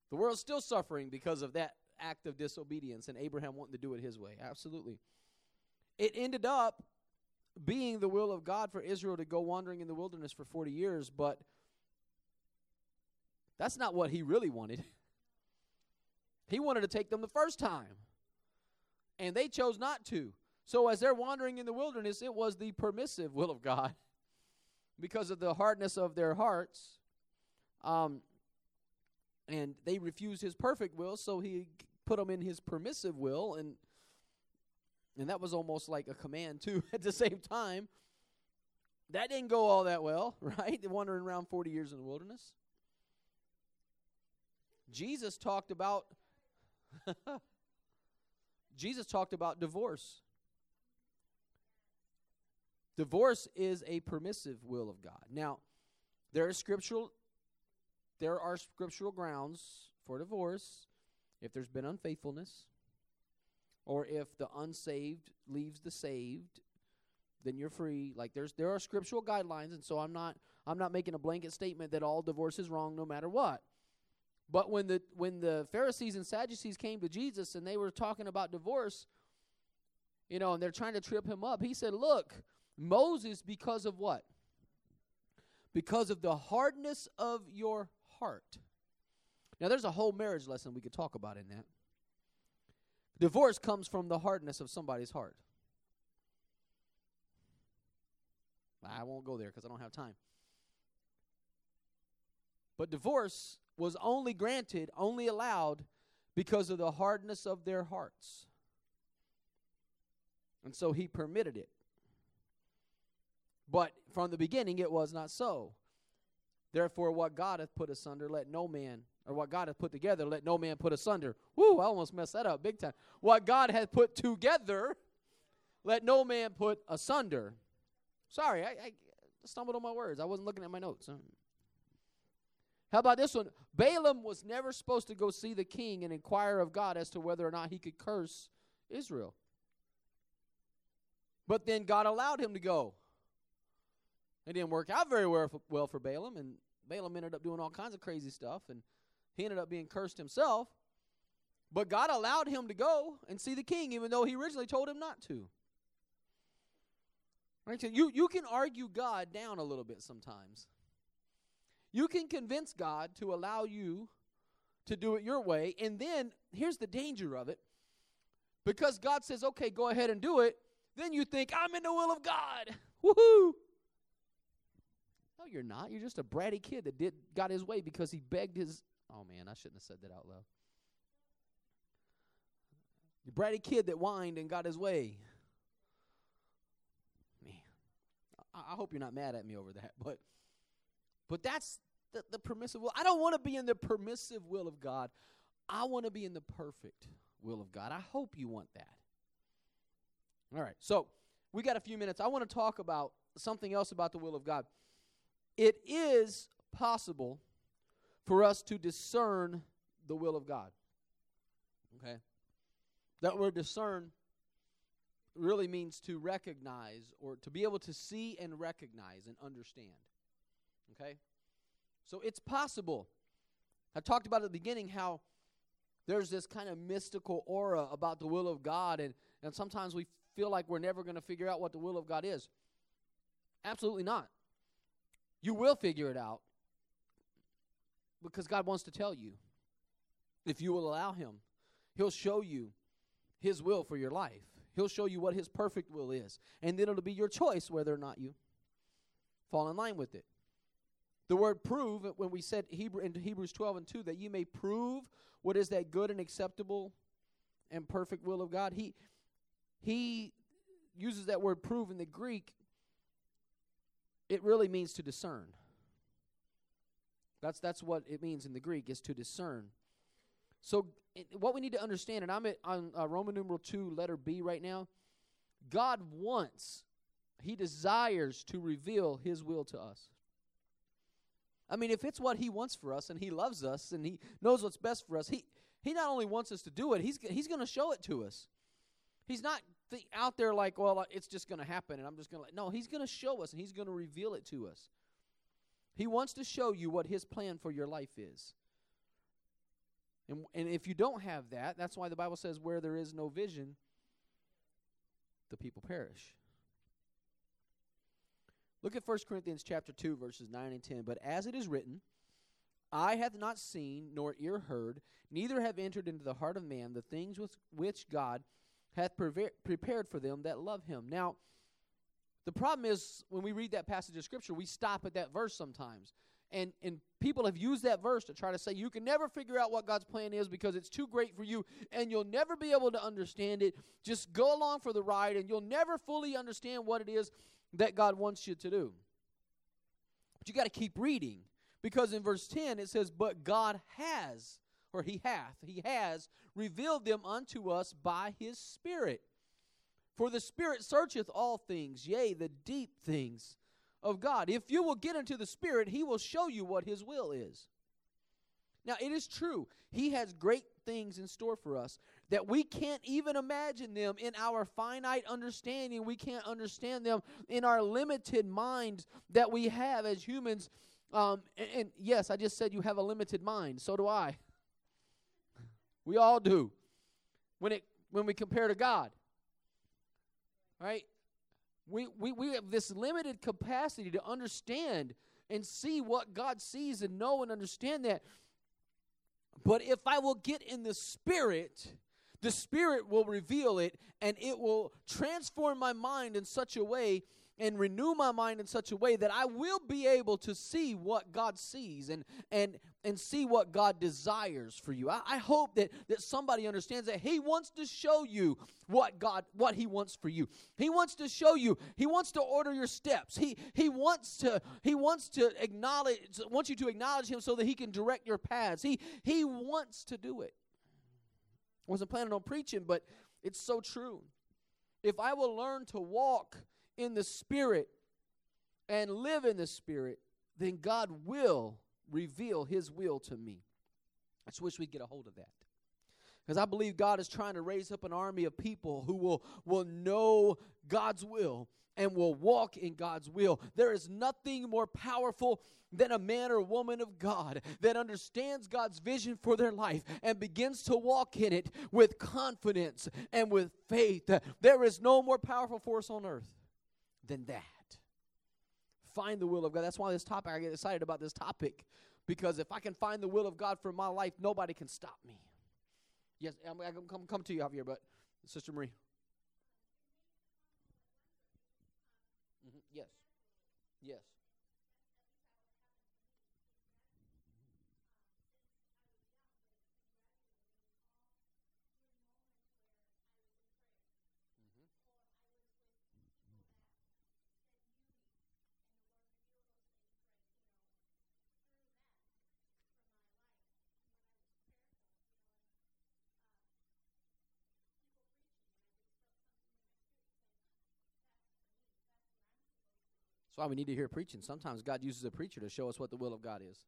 Speaker 1: the world's still suffering because of that act of disobedience and Abraham wanting to do it his way. Absolutely. It ended up being the will of God for Israel to go wandering in the wilderness for 40 years, but that's not what he really wanted. He wanted to take them the first time, and they chose not to. So, as they're wandering in the wilderness, it was the permissive will of God because of the hardness of their hearts. Um, and they refused his perfect will, so he put them in his permissive will, and and that was almost like a command too. At the same time, that didn't go all that well, right? They Wandering around forty years in the wilderness. Jesus talked about Jesus talked about divorce. Divorce is a permissive will of God. Now, there is scriptural there are scriptural grounds for divorce if there's been unfaithfulness or if the unsaved leaves the saved then you're free. Like there's there are scriptural guidelines and so I'm not I'm not making a blanket statement that all divorce is wrong no matter what. But when the when the Pharisees and Sadducees came to Jesus and they were talking about divorce you know and they're trying to trip him up he said look Moses because of what? Because of the hardness of your heart. Now, there's a whole marriage lesson we could talk about in that. Divorce comes from the hardness of somebody's heart. I won't go there because I don't have time. But divorce was only granted, only allowed because of the hardness of their hearts. And so he permitted it. But from the beginning, it was not so. Therefore, what God hath put asunder, let no man, or what God hath put together, let no man put asunder. Woo, I almost messed that up big time. What God hath put together, let no man put asunder. Sorry, I, I stumbled on my words. I wasn't looking at my notes. How about this one? Balaam was never supposed to go see the king and inquire of God as to whether or not he could curse Israel. But then God allowed him to go. It didn't work out very well for, well for Balaam, and Balaam ended up doing all kinds of crazy stuff, and he ended up being cursed himself. But God allowed him to go and see the king, even though he originally told him not to. Right? So you, you can argue God down a little bit sometimes. You can convince God to allow you to do it your way, and then here's the danger of it. Because God says, okay, go ahead and do it, then you think, I'm in the will of God. Woohoo! You're not. You're just a bratty kid that did got his way because he begged his. Oh man, I shouldn't have said that out loud. The bratty kid that whined and got his way. Man, I, I hope you're not mad at me over that, but but that's the, the permissive will. I don't want to be in the permissive will of God. I want to be in the perfect will of God. I hope you want that. All right, so we got a few minutes. I want to talk about something else about the will of God. It is possible for us to discern the will of God. Okay? That word discern really means to recognize or to be able to see and recognize and understand. Okay? So it's possible. I talked about at the beginning how there's this kind of mystical aura about the will of God, and, and sometimes we feel like we're never going to figure out what the will of God is. Absolutely not. You will figure it out because God wants to tell you. If you will allow Him, He'll show you His will for your life. He'll show you what His perfect will is. And then it'll be your choice whether or not you fall in line with it. The word prove, when we said Hebrew, in Hebrews 12 and 2, that you may prove what is that good and acceptable and perfect will of God, he, he uses that word prove in the Greek. It really means to discern. That's, that's what it means in the Greek, is to discern. So, it, what we need to understand, and I'm at, on uh, Roman numeral 2, letter B right now, God wants, He desires to reveal His will to us. I mean, if it's what He wants for us and He loves us and He knows what's best for us, He, he not only wants us to do it, He's, he's going to show it to us. He's not th- out there like, well, it's just going to happen and I'm just going to. No, He's going to show us and He's going to reveal it to us. He wants to show you what His plan for your life is. And, and if you don't have that, that's why the Bible says, where there is no vision, the people perish. Look at 1 Corinthians chapter 2 verses 9 and 10. But as it is written, eye hath not seen nor ear heard, neither have entered into the heart of man the things with which God hath prepared for them that love him. Now, the problem is when we read that passage of scripture, we stop at that verse sometimes. And and people have used that verse to try to say you can never figure out what God's plan is because it's too great for you and you'll never be able to understand it. Just go along for the ride and you'll never fully understand what it is that God wants you to do. But you got to keep reading because in verse 10 it says, But God has, or He hath, He has revealed them unto us by His Spirit. For the Spirit searcheth all things, yea, the deep things of God. If you will get into the Spirit, He will show you what His will is. Now, it is true, He has great things in store for us that we can't even imagine them in our finite understanding. We can't understand them in our limited minds that we have as humans. Um, and, and yes, I just said you have a limited mind. So do I. We all do. When it when we compare to God. Right? We, we, we have this limited capacity to understand and see what God sees and know and understand that. But if I will get in the Spirit, the Spirit will reveal it and it will transform my mind in such a way and renew my mind in such a way that I will be able to see what God sees and and and see what God desires for you. I, I, hope that that somebody understands that He wants to show you what God what He wants for you. He wants to show you. He wants to order your steps. He He wants to He wants to acknowledge wants you to acknowledge Him so that He can direct your paths. He He wants to do it. I wasn't planning on preaching, but it's so true. If I will learn to walk in the Spirit and live in the Spirit, then God will reveal His will to me. I just wish we'd get a hold of that. Because I believe God is trying to raise up an army of people who will, will know God's will and will walk in God's will. There is nothing more powerful than a man or woman of God that understands God's vision for their life and begins to walk in it with confidence and with faith. There is no more powerful force on earth than that. Find the will of God. That's why this topic, I get excited about this topic because if I can find the will of God for my life, nobody can stop me. Yes, I'm, I'm come, come to you, Javier, but Sister Marie. Mm-hmm. Yes. Yes. That's why we need to hear preaching. Sometimes God uses a preacher to show us what the will of God is.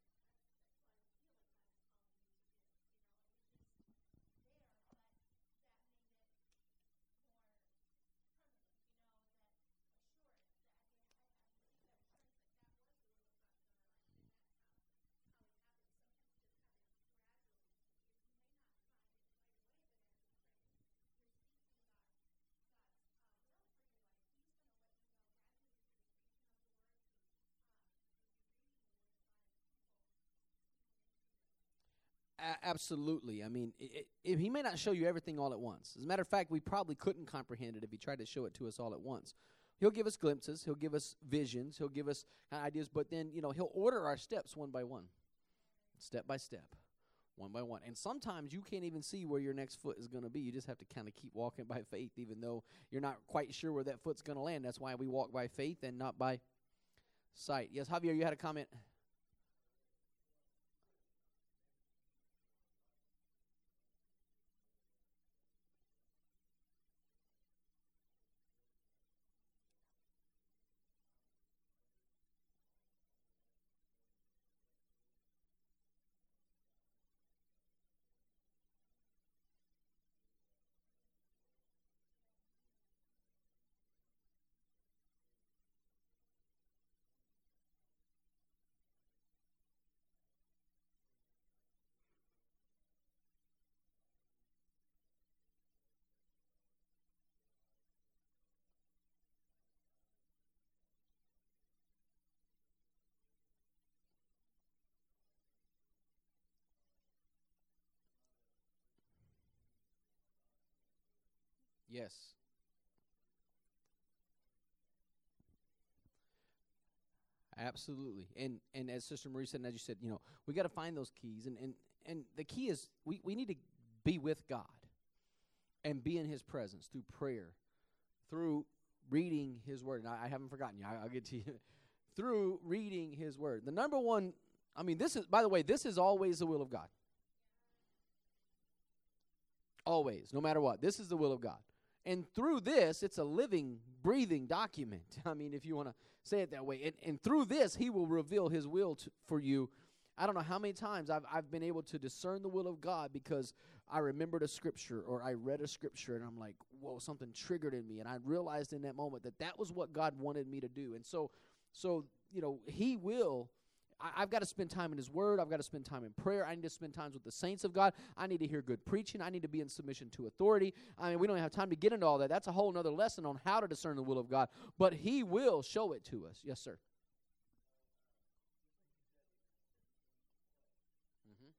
Speaker 1: A- absolutely. I mean, it, it, he may not show you everything all at once. As a matter of fact, we probably couldn't comprehend it if he tried to show it to us all at once. He'll give us glimpses. He'll give us visions. He'll give us ideas. But then, you know, he'll order our steps one by one, step by step, one by one. And sometimes you can't even see where your next foot is going to be. You just have to kind of keep walking by faith, even though you're not quite sure where that foot's going to land. That's why we walk by faith and not by sight. Yes, Javier, you had a comment. Yes. Absolutely. And and as Sister Marie said, and as you said, you know, we got to find those keys. And, and, and the key is we, we need to be with God and be in His presence through prayer, through reading His Word. And I, I haven't forgotten you. I, I'll get to you. through reading His Word. The number one, I mean, this is, by the way, this is always the will of God. Always, no matter what. This is the will of God. And through this, it's a living, breathing document. I mean, if you want to say it that way. And, and through this, He will reveal His will to, for you. I don't know how many times I've, I've been able to discern the will of God because I remembered a scripture or I read a scripture and I'm like, whoa, something triggered in me. And I realized in that moment that that was what God wanted me to do. And so, so you know, He will I, have got to spend time in His Word. I've got to spend time in prayer. I need to spend times with the saints of God. I need to hear good preaching. I need to be in submission to authority. I mean, we don't have time to get into all that. That's a whole other lesson on how to discern the will of God. But He will show it to us. Yes, sir. Mm-hmm.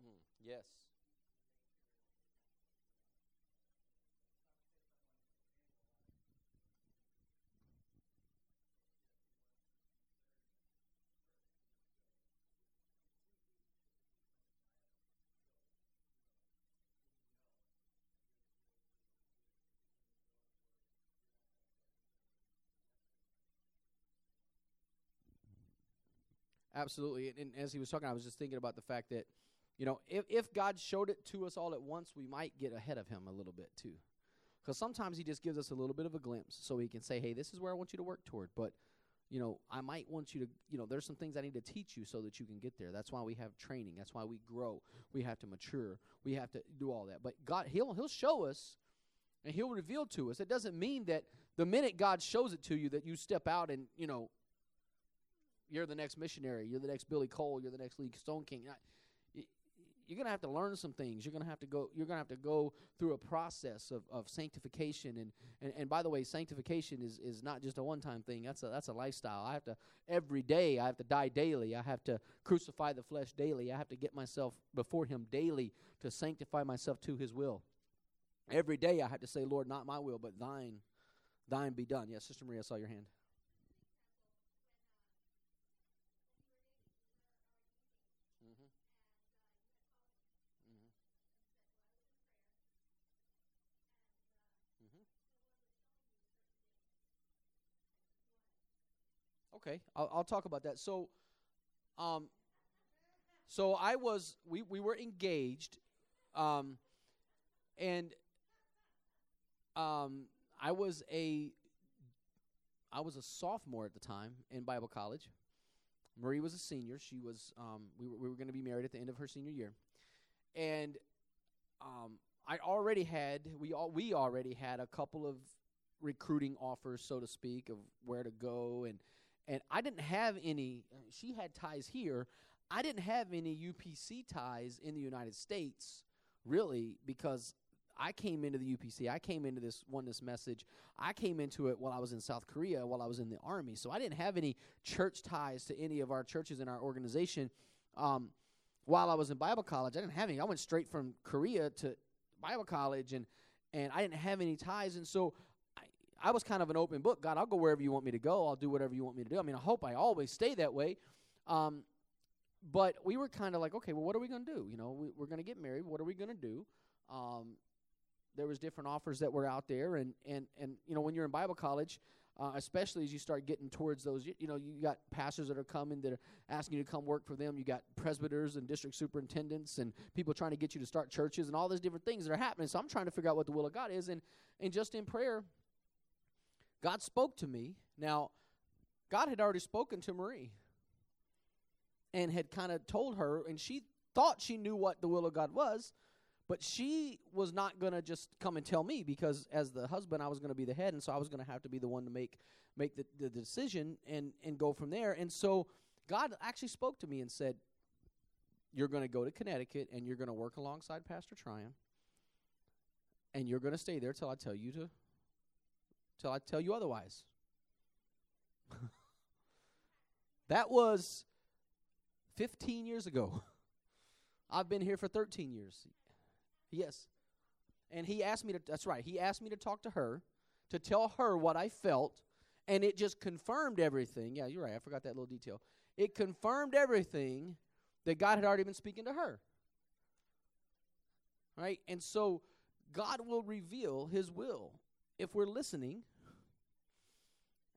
Speaker 1: Mm, yes. Absolutely. And, and as he was talking, I was just thinking about the fact that, you know, if, if God showed it to us all at once, we might get ahead of him a little bit too. Because sometimes he just gives us a little bit of a glimpse so he can say, hey, this is where I want you to work toward. But, you know, I might want you to, you know, there's some things I need to teach you so that you can get there. That's why we have training. That's why we grow. We have to mature. We have to do all that. But God, he'll, he'll show us and he'll reveal to us. It doesn't mean that the minute God shows it to you that you step out and, you know, you're the next missionary. You're the next Billy Cole. You're the next Lee Stoneking. You're gonna have to learn some things. You're gonna have to go. You're gonna have to go through a process of, of sanctification. And, and and by the way, sanctification is is not just a one time thing. That's a that's a lifestyle. I have to every day. I have to die daily. I have to crucify the flesh daily. I have to get myself before Him daily to sanctify myself to His will. Every day I have to say, Lord, not my will, but Thine, Thine be done. Yes, Sister Maria, I saw your hand. Okay, I'll, I'll talk about that. So, um, so I was we we were engaged, um, and um, I was a I was a sophomore at the time in Bible college. Marie was a senior. She was um, we were we were going to be married at the end of her senior year, and um, I already had we all we already had a couple of recruiting offers, so to speak, of where to go and and I didn't have any. She had ties here. I didn't have any UPC ties in the United States really because I came into the UPC. I came into this oneness message. I came into it while I was in South Korea, while I was in the army. So I didn't have any church ties to any of our churches in our organization. Um, while I was in Bible college, I didn't have any. I went straight from Korea to Bible college, and and I didn't have any ties. And so I, was kind of an open book. God, I'll go wherever you want me to go. I'll do whatever you want me to do. I mean, I hope I always stay that way. Um, but we were kind of like, okay, well, what are we going to do? You know, we, are going to get married. What are we going to do? Um, there was different offers that were out there, and and and you know, when you're in Bible college, uh, especially as you start getting towards those, you, you, know, you got pastors that are coming that are asking you to come work for them. You got presbyters and district superintendents and people trying to get you to start churches and all these different things that are happening. So I'm trying to figure out what the will of God is, and and just in prayer, God spoke to me. Now, God had already spoken to Marie and had kind of told her, and she thought she knew what the will of God was, but she was not going to just come and tell me because as the husband, I was going to be the head, and so I was going to have to be the one to make make the, the decision and and go from there. And so God actually spoke to me and said, "You're going to go to Connecticut and you're going to work alongside Pastor Tryon, and you're going to stay there till I tell you to, till I tell you otherwise." that was 15 years ago. I've been here for 13 years. Yes. And he asked me to, that's right, he asked me to talk to her, to tell her what I felt, and it just confirmed everything. Yeah, you're right, I forgot that little detail. It confirmed everything that God had already been speaking to her. Right? And so God will reveal his will if we're listening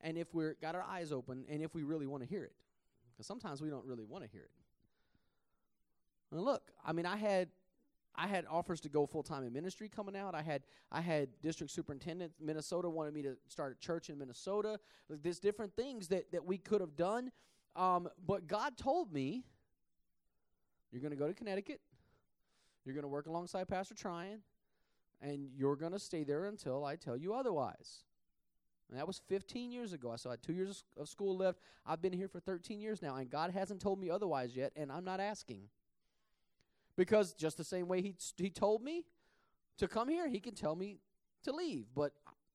Speaker 1: and if we're got our eyes open and if we really want to hear it. Because sometimes we don't really want to hear it. And look, I mean, I had I had offers to go full time in ministry coming out. I had I had district superintendent Minnesota wanted me to start a church in Minnesota. like, There's different things that that we could have done, um, but God told me, "You're going to go to Connecticut. You're going to work alongside Pastor Tryon, and you're going to stay there until I tell you otherwise." And that was 15 years ago. I had two years of school left. I've been here for 13 years now, and God hasn't told me otherwise yet, and I'm not asking. Because just the same way he, he told me to come here, he can tell me to leave. But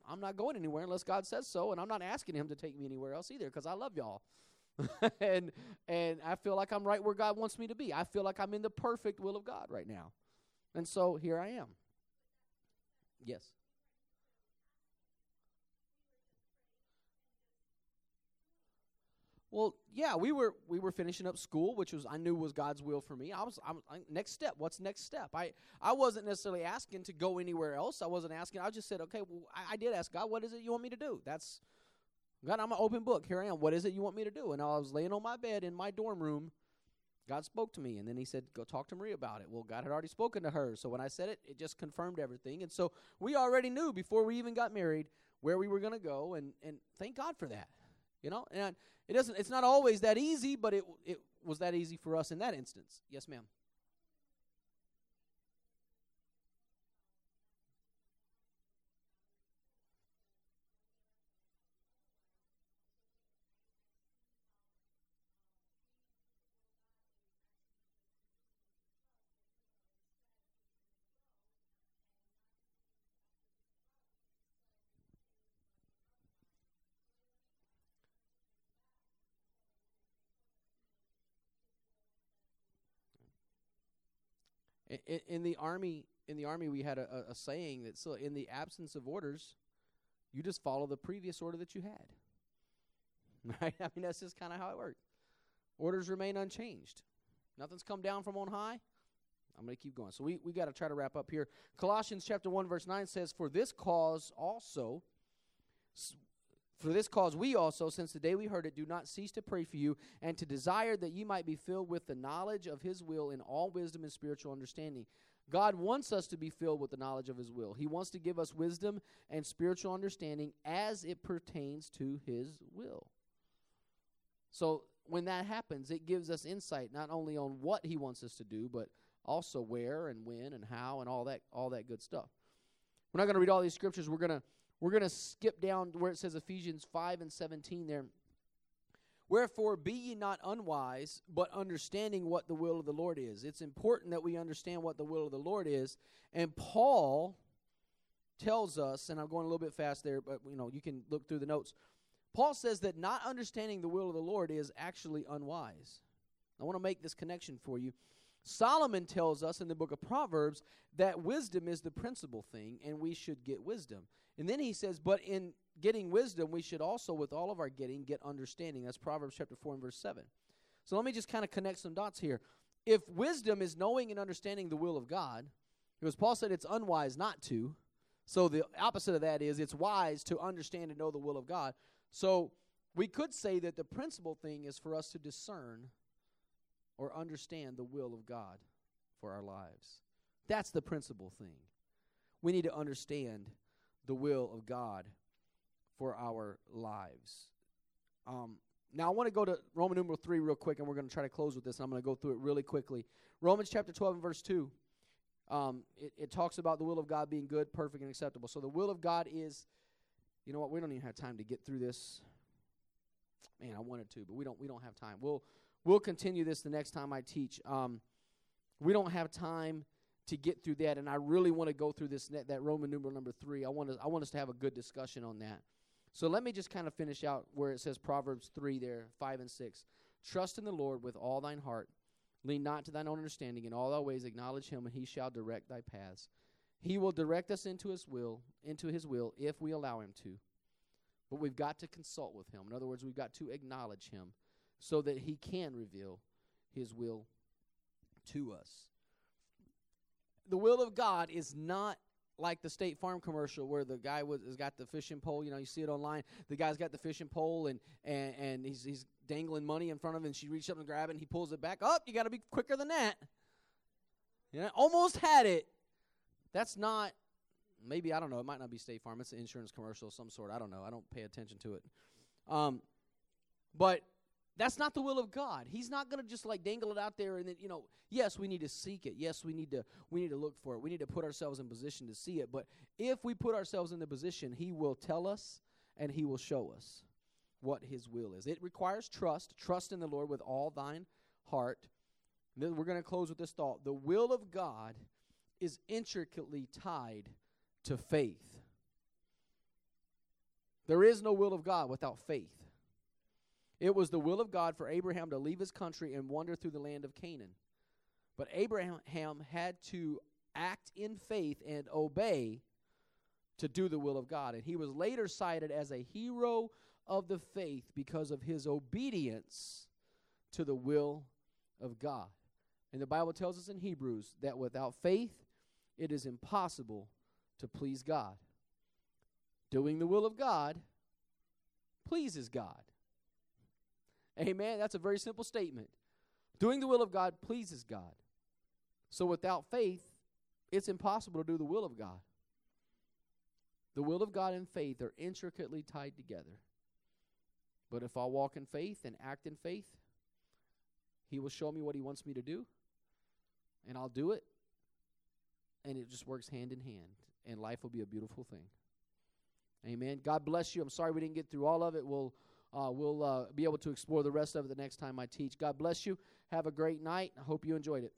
Speaker 1: I'm not going anywhere unless God says so, and I'm not asking him to take me anywhere else either because I love y'all. and and I feel like I'm right where God wants me to be. I feel like I'm in the perfect will of God right now. And so here I am. Yes. Well, yeah, we were we were finishing up school, which was I knew was God's will for me. I was I'm, next step. What's next step? I I wasn't necessarily asking to go anywhere else. I wasn't asking. I just said, okay, well, I, I did ask God, what is it you want me to do? That's God. I'm an open book. Here I am. What is it you want me to do? And I was laying on my bed in my dorm room. God spoke to me, and then He said, "Go talk to Marie about it." Well, God had already spoken to her, so when I said it, it just confirmed everything. And so we already knew before we even got married where we were going to go, and and thank God for that. You know, and it doesn't. It's not always that easy, but it it was that easy for us in that instance. Yes, ma'am. In, in the army, in the army, we had a, a, saying that so in the absence of orders, you just follow the previous order that you had. Right? I mean, that's just kind of how it worked. Orders remain unchanged. Nothing's come down from on high. I'm going to keep going. So we, we got to try to wrap up here. Colossians chapter 1 verse 9 says, "For this cause also for this cause we also, since the day we heard it, do not cease to pray for you, and to desire that ye might be filled with the knowledge of his will in all wisdom and spiritual understanding. God wants us to be filled with the knowledge of his will. He wants to give us wisdom and spiritual understanding as it pertains to his will. So when that happens, it gives us insight not only on what he wants us to do, but also where and when and how and all that all that good stuff. We're not going to read all these scriptures. We're going to we're going to skip down where it says Ephesians 5 and 17 there, Wherefore, be ye not unwise, but understanding what the will of the Lord is. It's important that we understand what the will of the Lord is. And Paul tells us, and I'm going a little bit fast there, but you know, you can look through the notes. Paul says that not understanding the will of the Lord is actually unwise. I want to make this connection for you. Solomon tells us in the book of Proverbs that wisdom is the principal thing, and we should get wisdom. And then he says, But in getting wisdom, we should also, with all of our getting, get understanding. That's Proverbs chapter 4 and verse 7. So let me just kind of connect some dots here. If wisdom is knowing and understanding the will of God, because Paul said it's unwise not to, so the opposite of that is it's wise to understand and know the will of God. So we could say that the principal thing is for us to discern or understand the will of God for our lives. That's the principal thing. We need to understand the will of God for our lives. Um, now, I want to go to Roman numeral 3 real quick, and we're going to try to close with this. And I'm going to go through it really quickly. Romans chapter 12 and verse 2. Um, it, it talks about the will of God being good, perfect, and acceptable. So the will of God is, you know what? We don't even have time to get through this. Man, I wanted to, but we don't. We don't have time. We'll we'll continue this the next time I teach. Um, we don't have time to get through that, and I really want to go through this that Roman numeral number three. I want I want us to have a good discussion on that. So let me just kind of finish out where it says Proverbs three there, five and six. Trust in the Lord with all thine heart. Lean not to thine own understanding. In all thy ways acknowledge him, and he shall direct thy paths. He will direct us into his will, into his will, if we allow him to. But we've got to consult with him. In other words, we've got to acknowledge him so that he can reveal his will to us. The will of God is not like the State Farm commercial where the guy was has got the fishing pole. You know, you see it online. The guy's got the fishing pole and and, and he's he's dangling money in front of him. And she reaches up and grab it. and He pulls it back. Up, oh, you got to be quicker than that. Yeah, almost had it. That's not. Maybe I don't know. It might not be State Farm. It's an insurance commercial of some sort. I don't know. I don't pay attention to it. Um, but that's not the will of God. He's not going to just like dangle it out there and then, you know, yes, we need to seek it. Yes, we need to we need to look for it. We need to put ourselves in position to see it. But if we put ourselves in the position, he will tell us and he will show us what his will is. It requires trust. Trust in the Lord with all thine heart. then we're going to close with this thought. The will of God is intricately tied to faith. There is no will of God without faith. It was the will of God for Abraham to leave his country and wander through the land of Canaan. But Abraham had to act in faith and obey to do the will of God. And he was later cited as a hero of the faith because of his obedience to the will of God. And the Bible tells us in Hebrews that without faith, it is impossible to please God. Doing the will of God pleases God. Amen. That's a very simple statement. Doing the will of God pleases God. So without faith, it's impossible to do the will of God. The will of God and faith are intricately tied together. But if I walk in faith and act in faith, He will show me what He wants me to do, and I'll do it. And it just works hand in hand, and life will be a beautiful thing. Amen. God bless you. I'm sorry we didn't get through all of it. We'll uh, we'll uh, be able to explore the rest of it the next time I teach. God bless you. Have a great night. I hope you enjoyed it.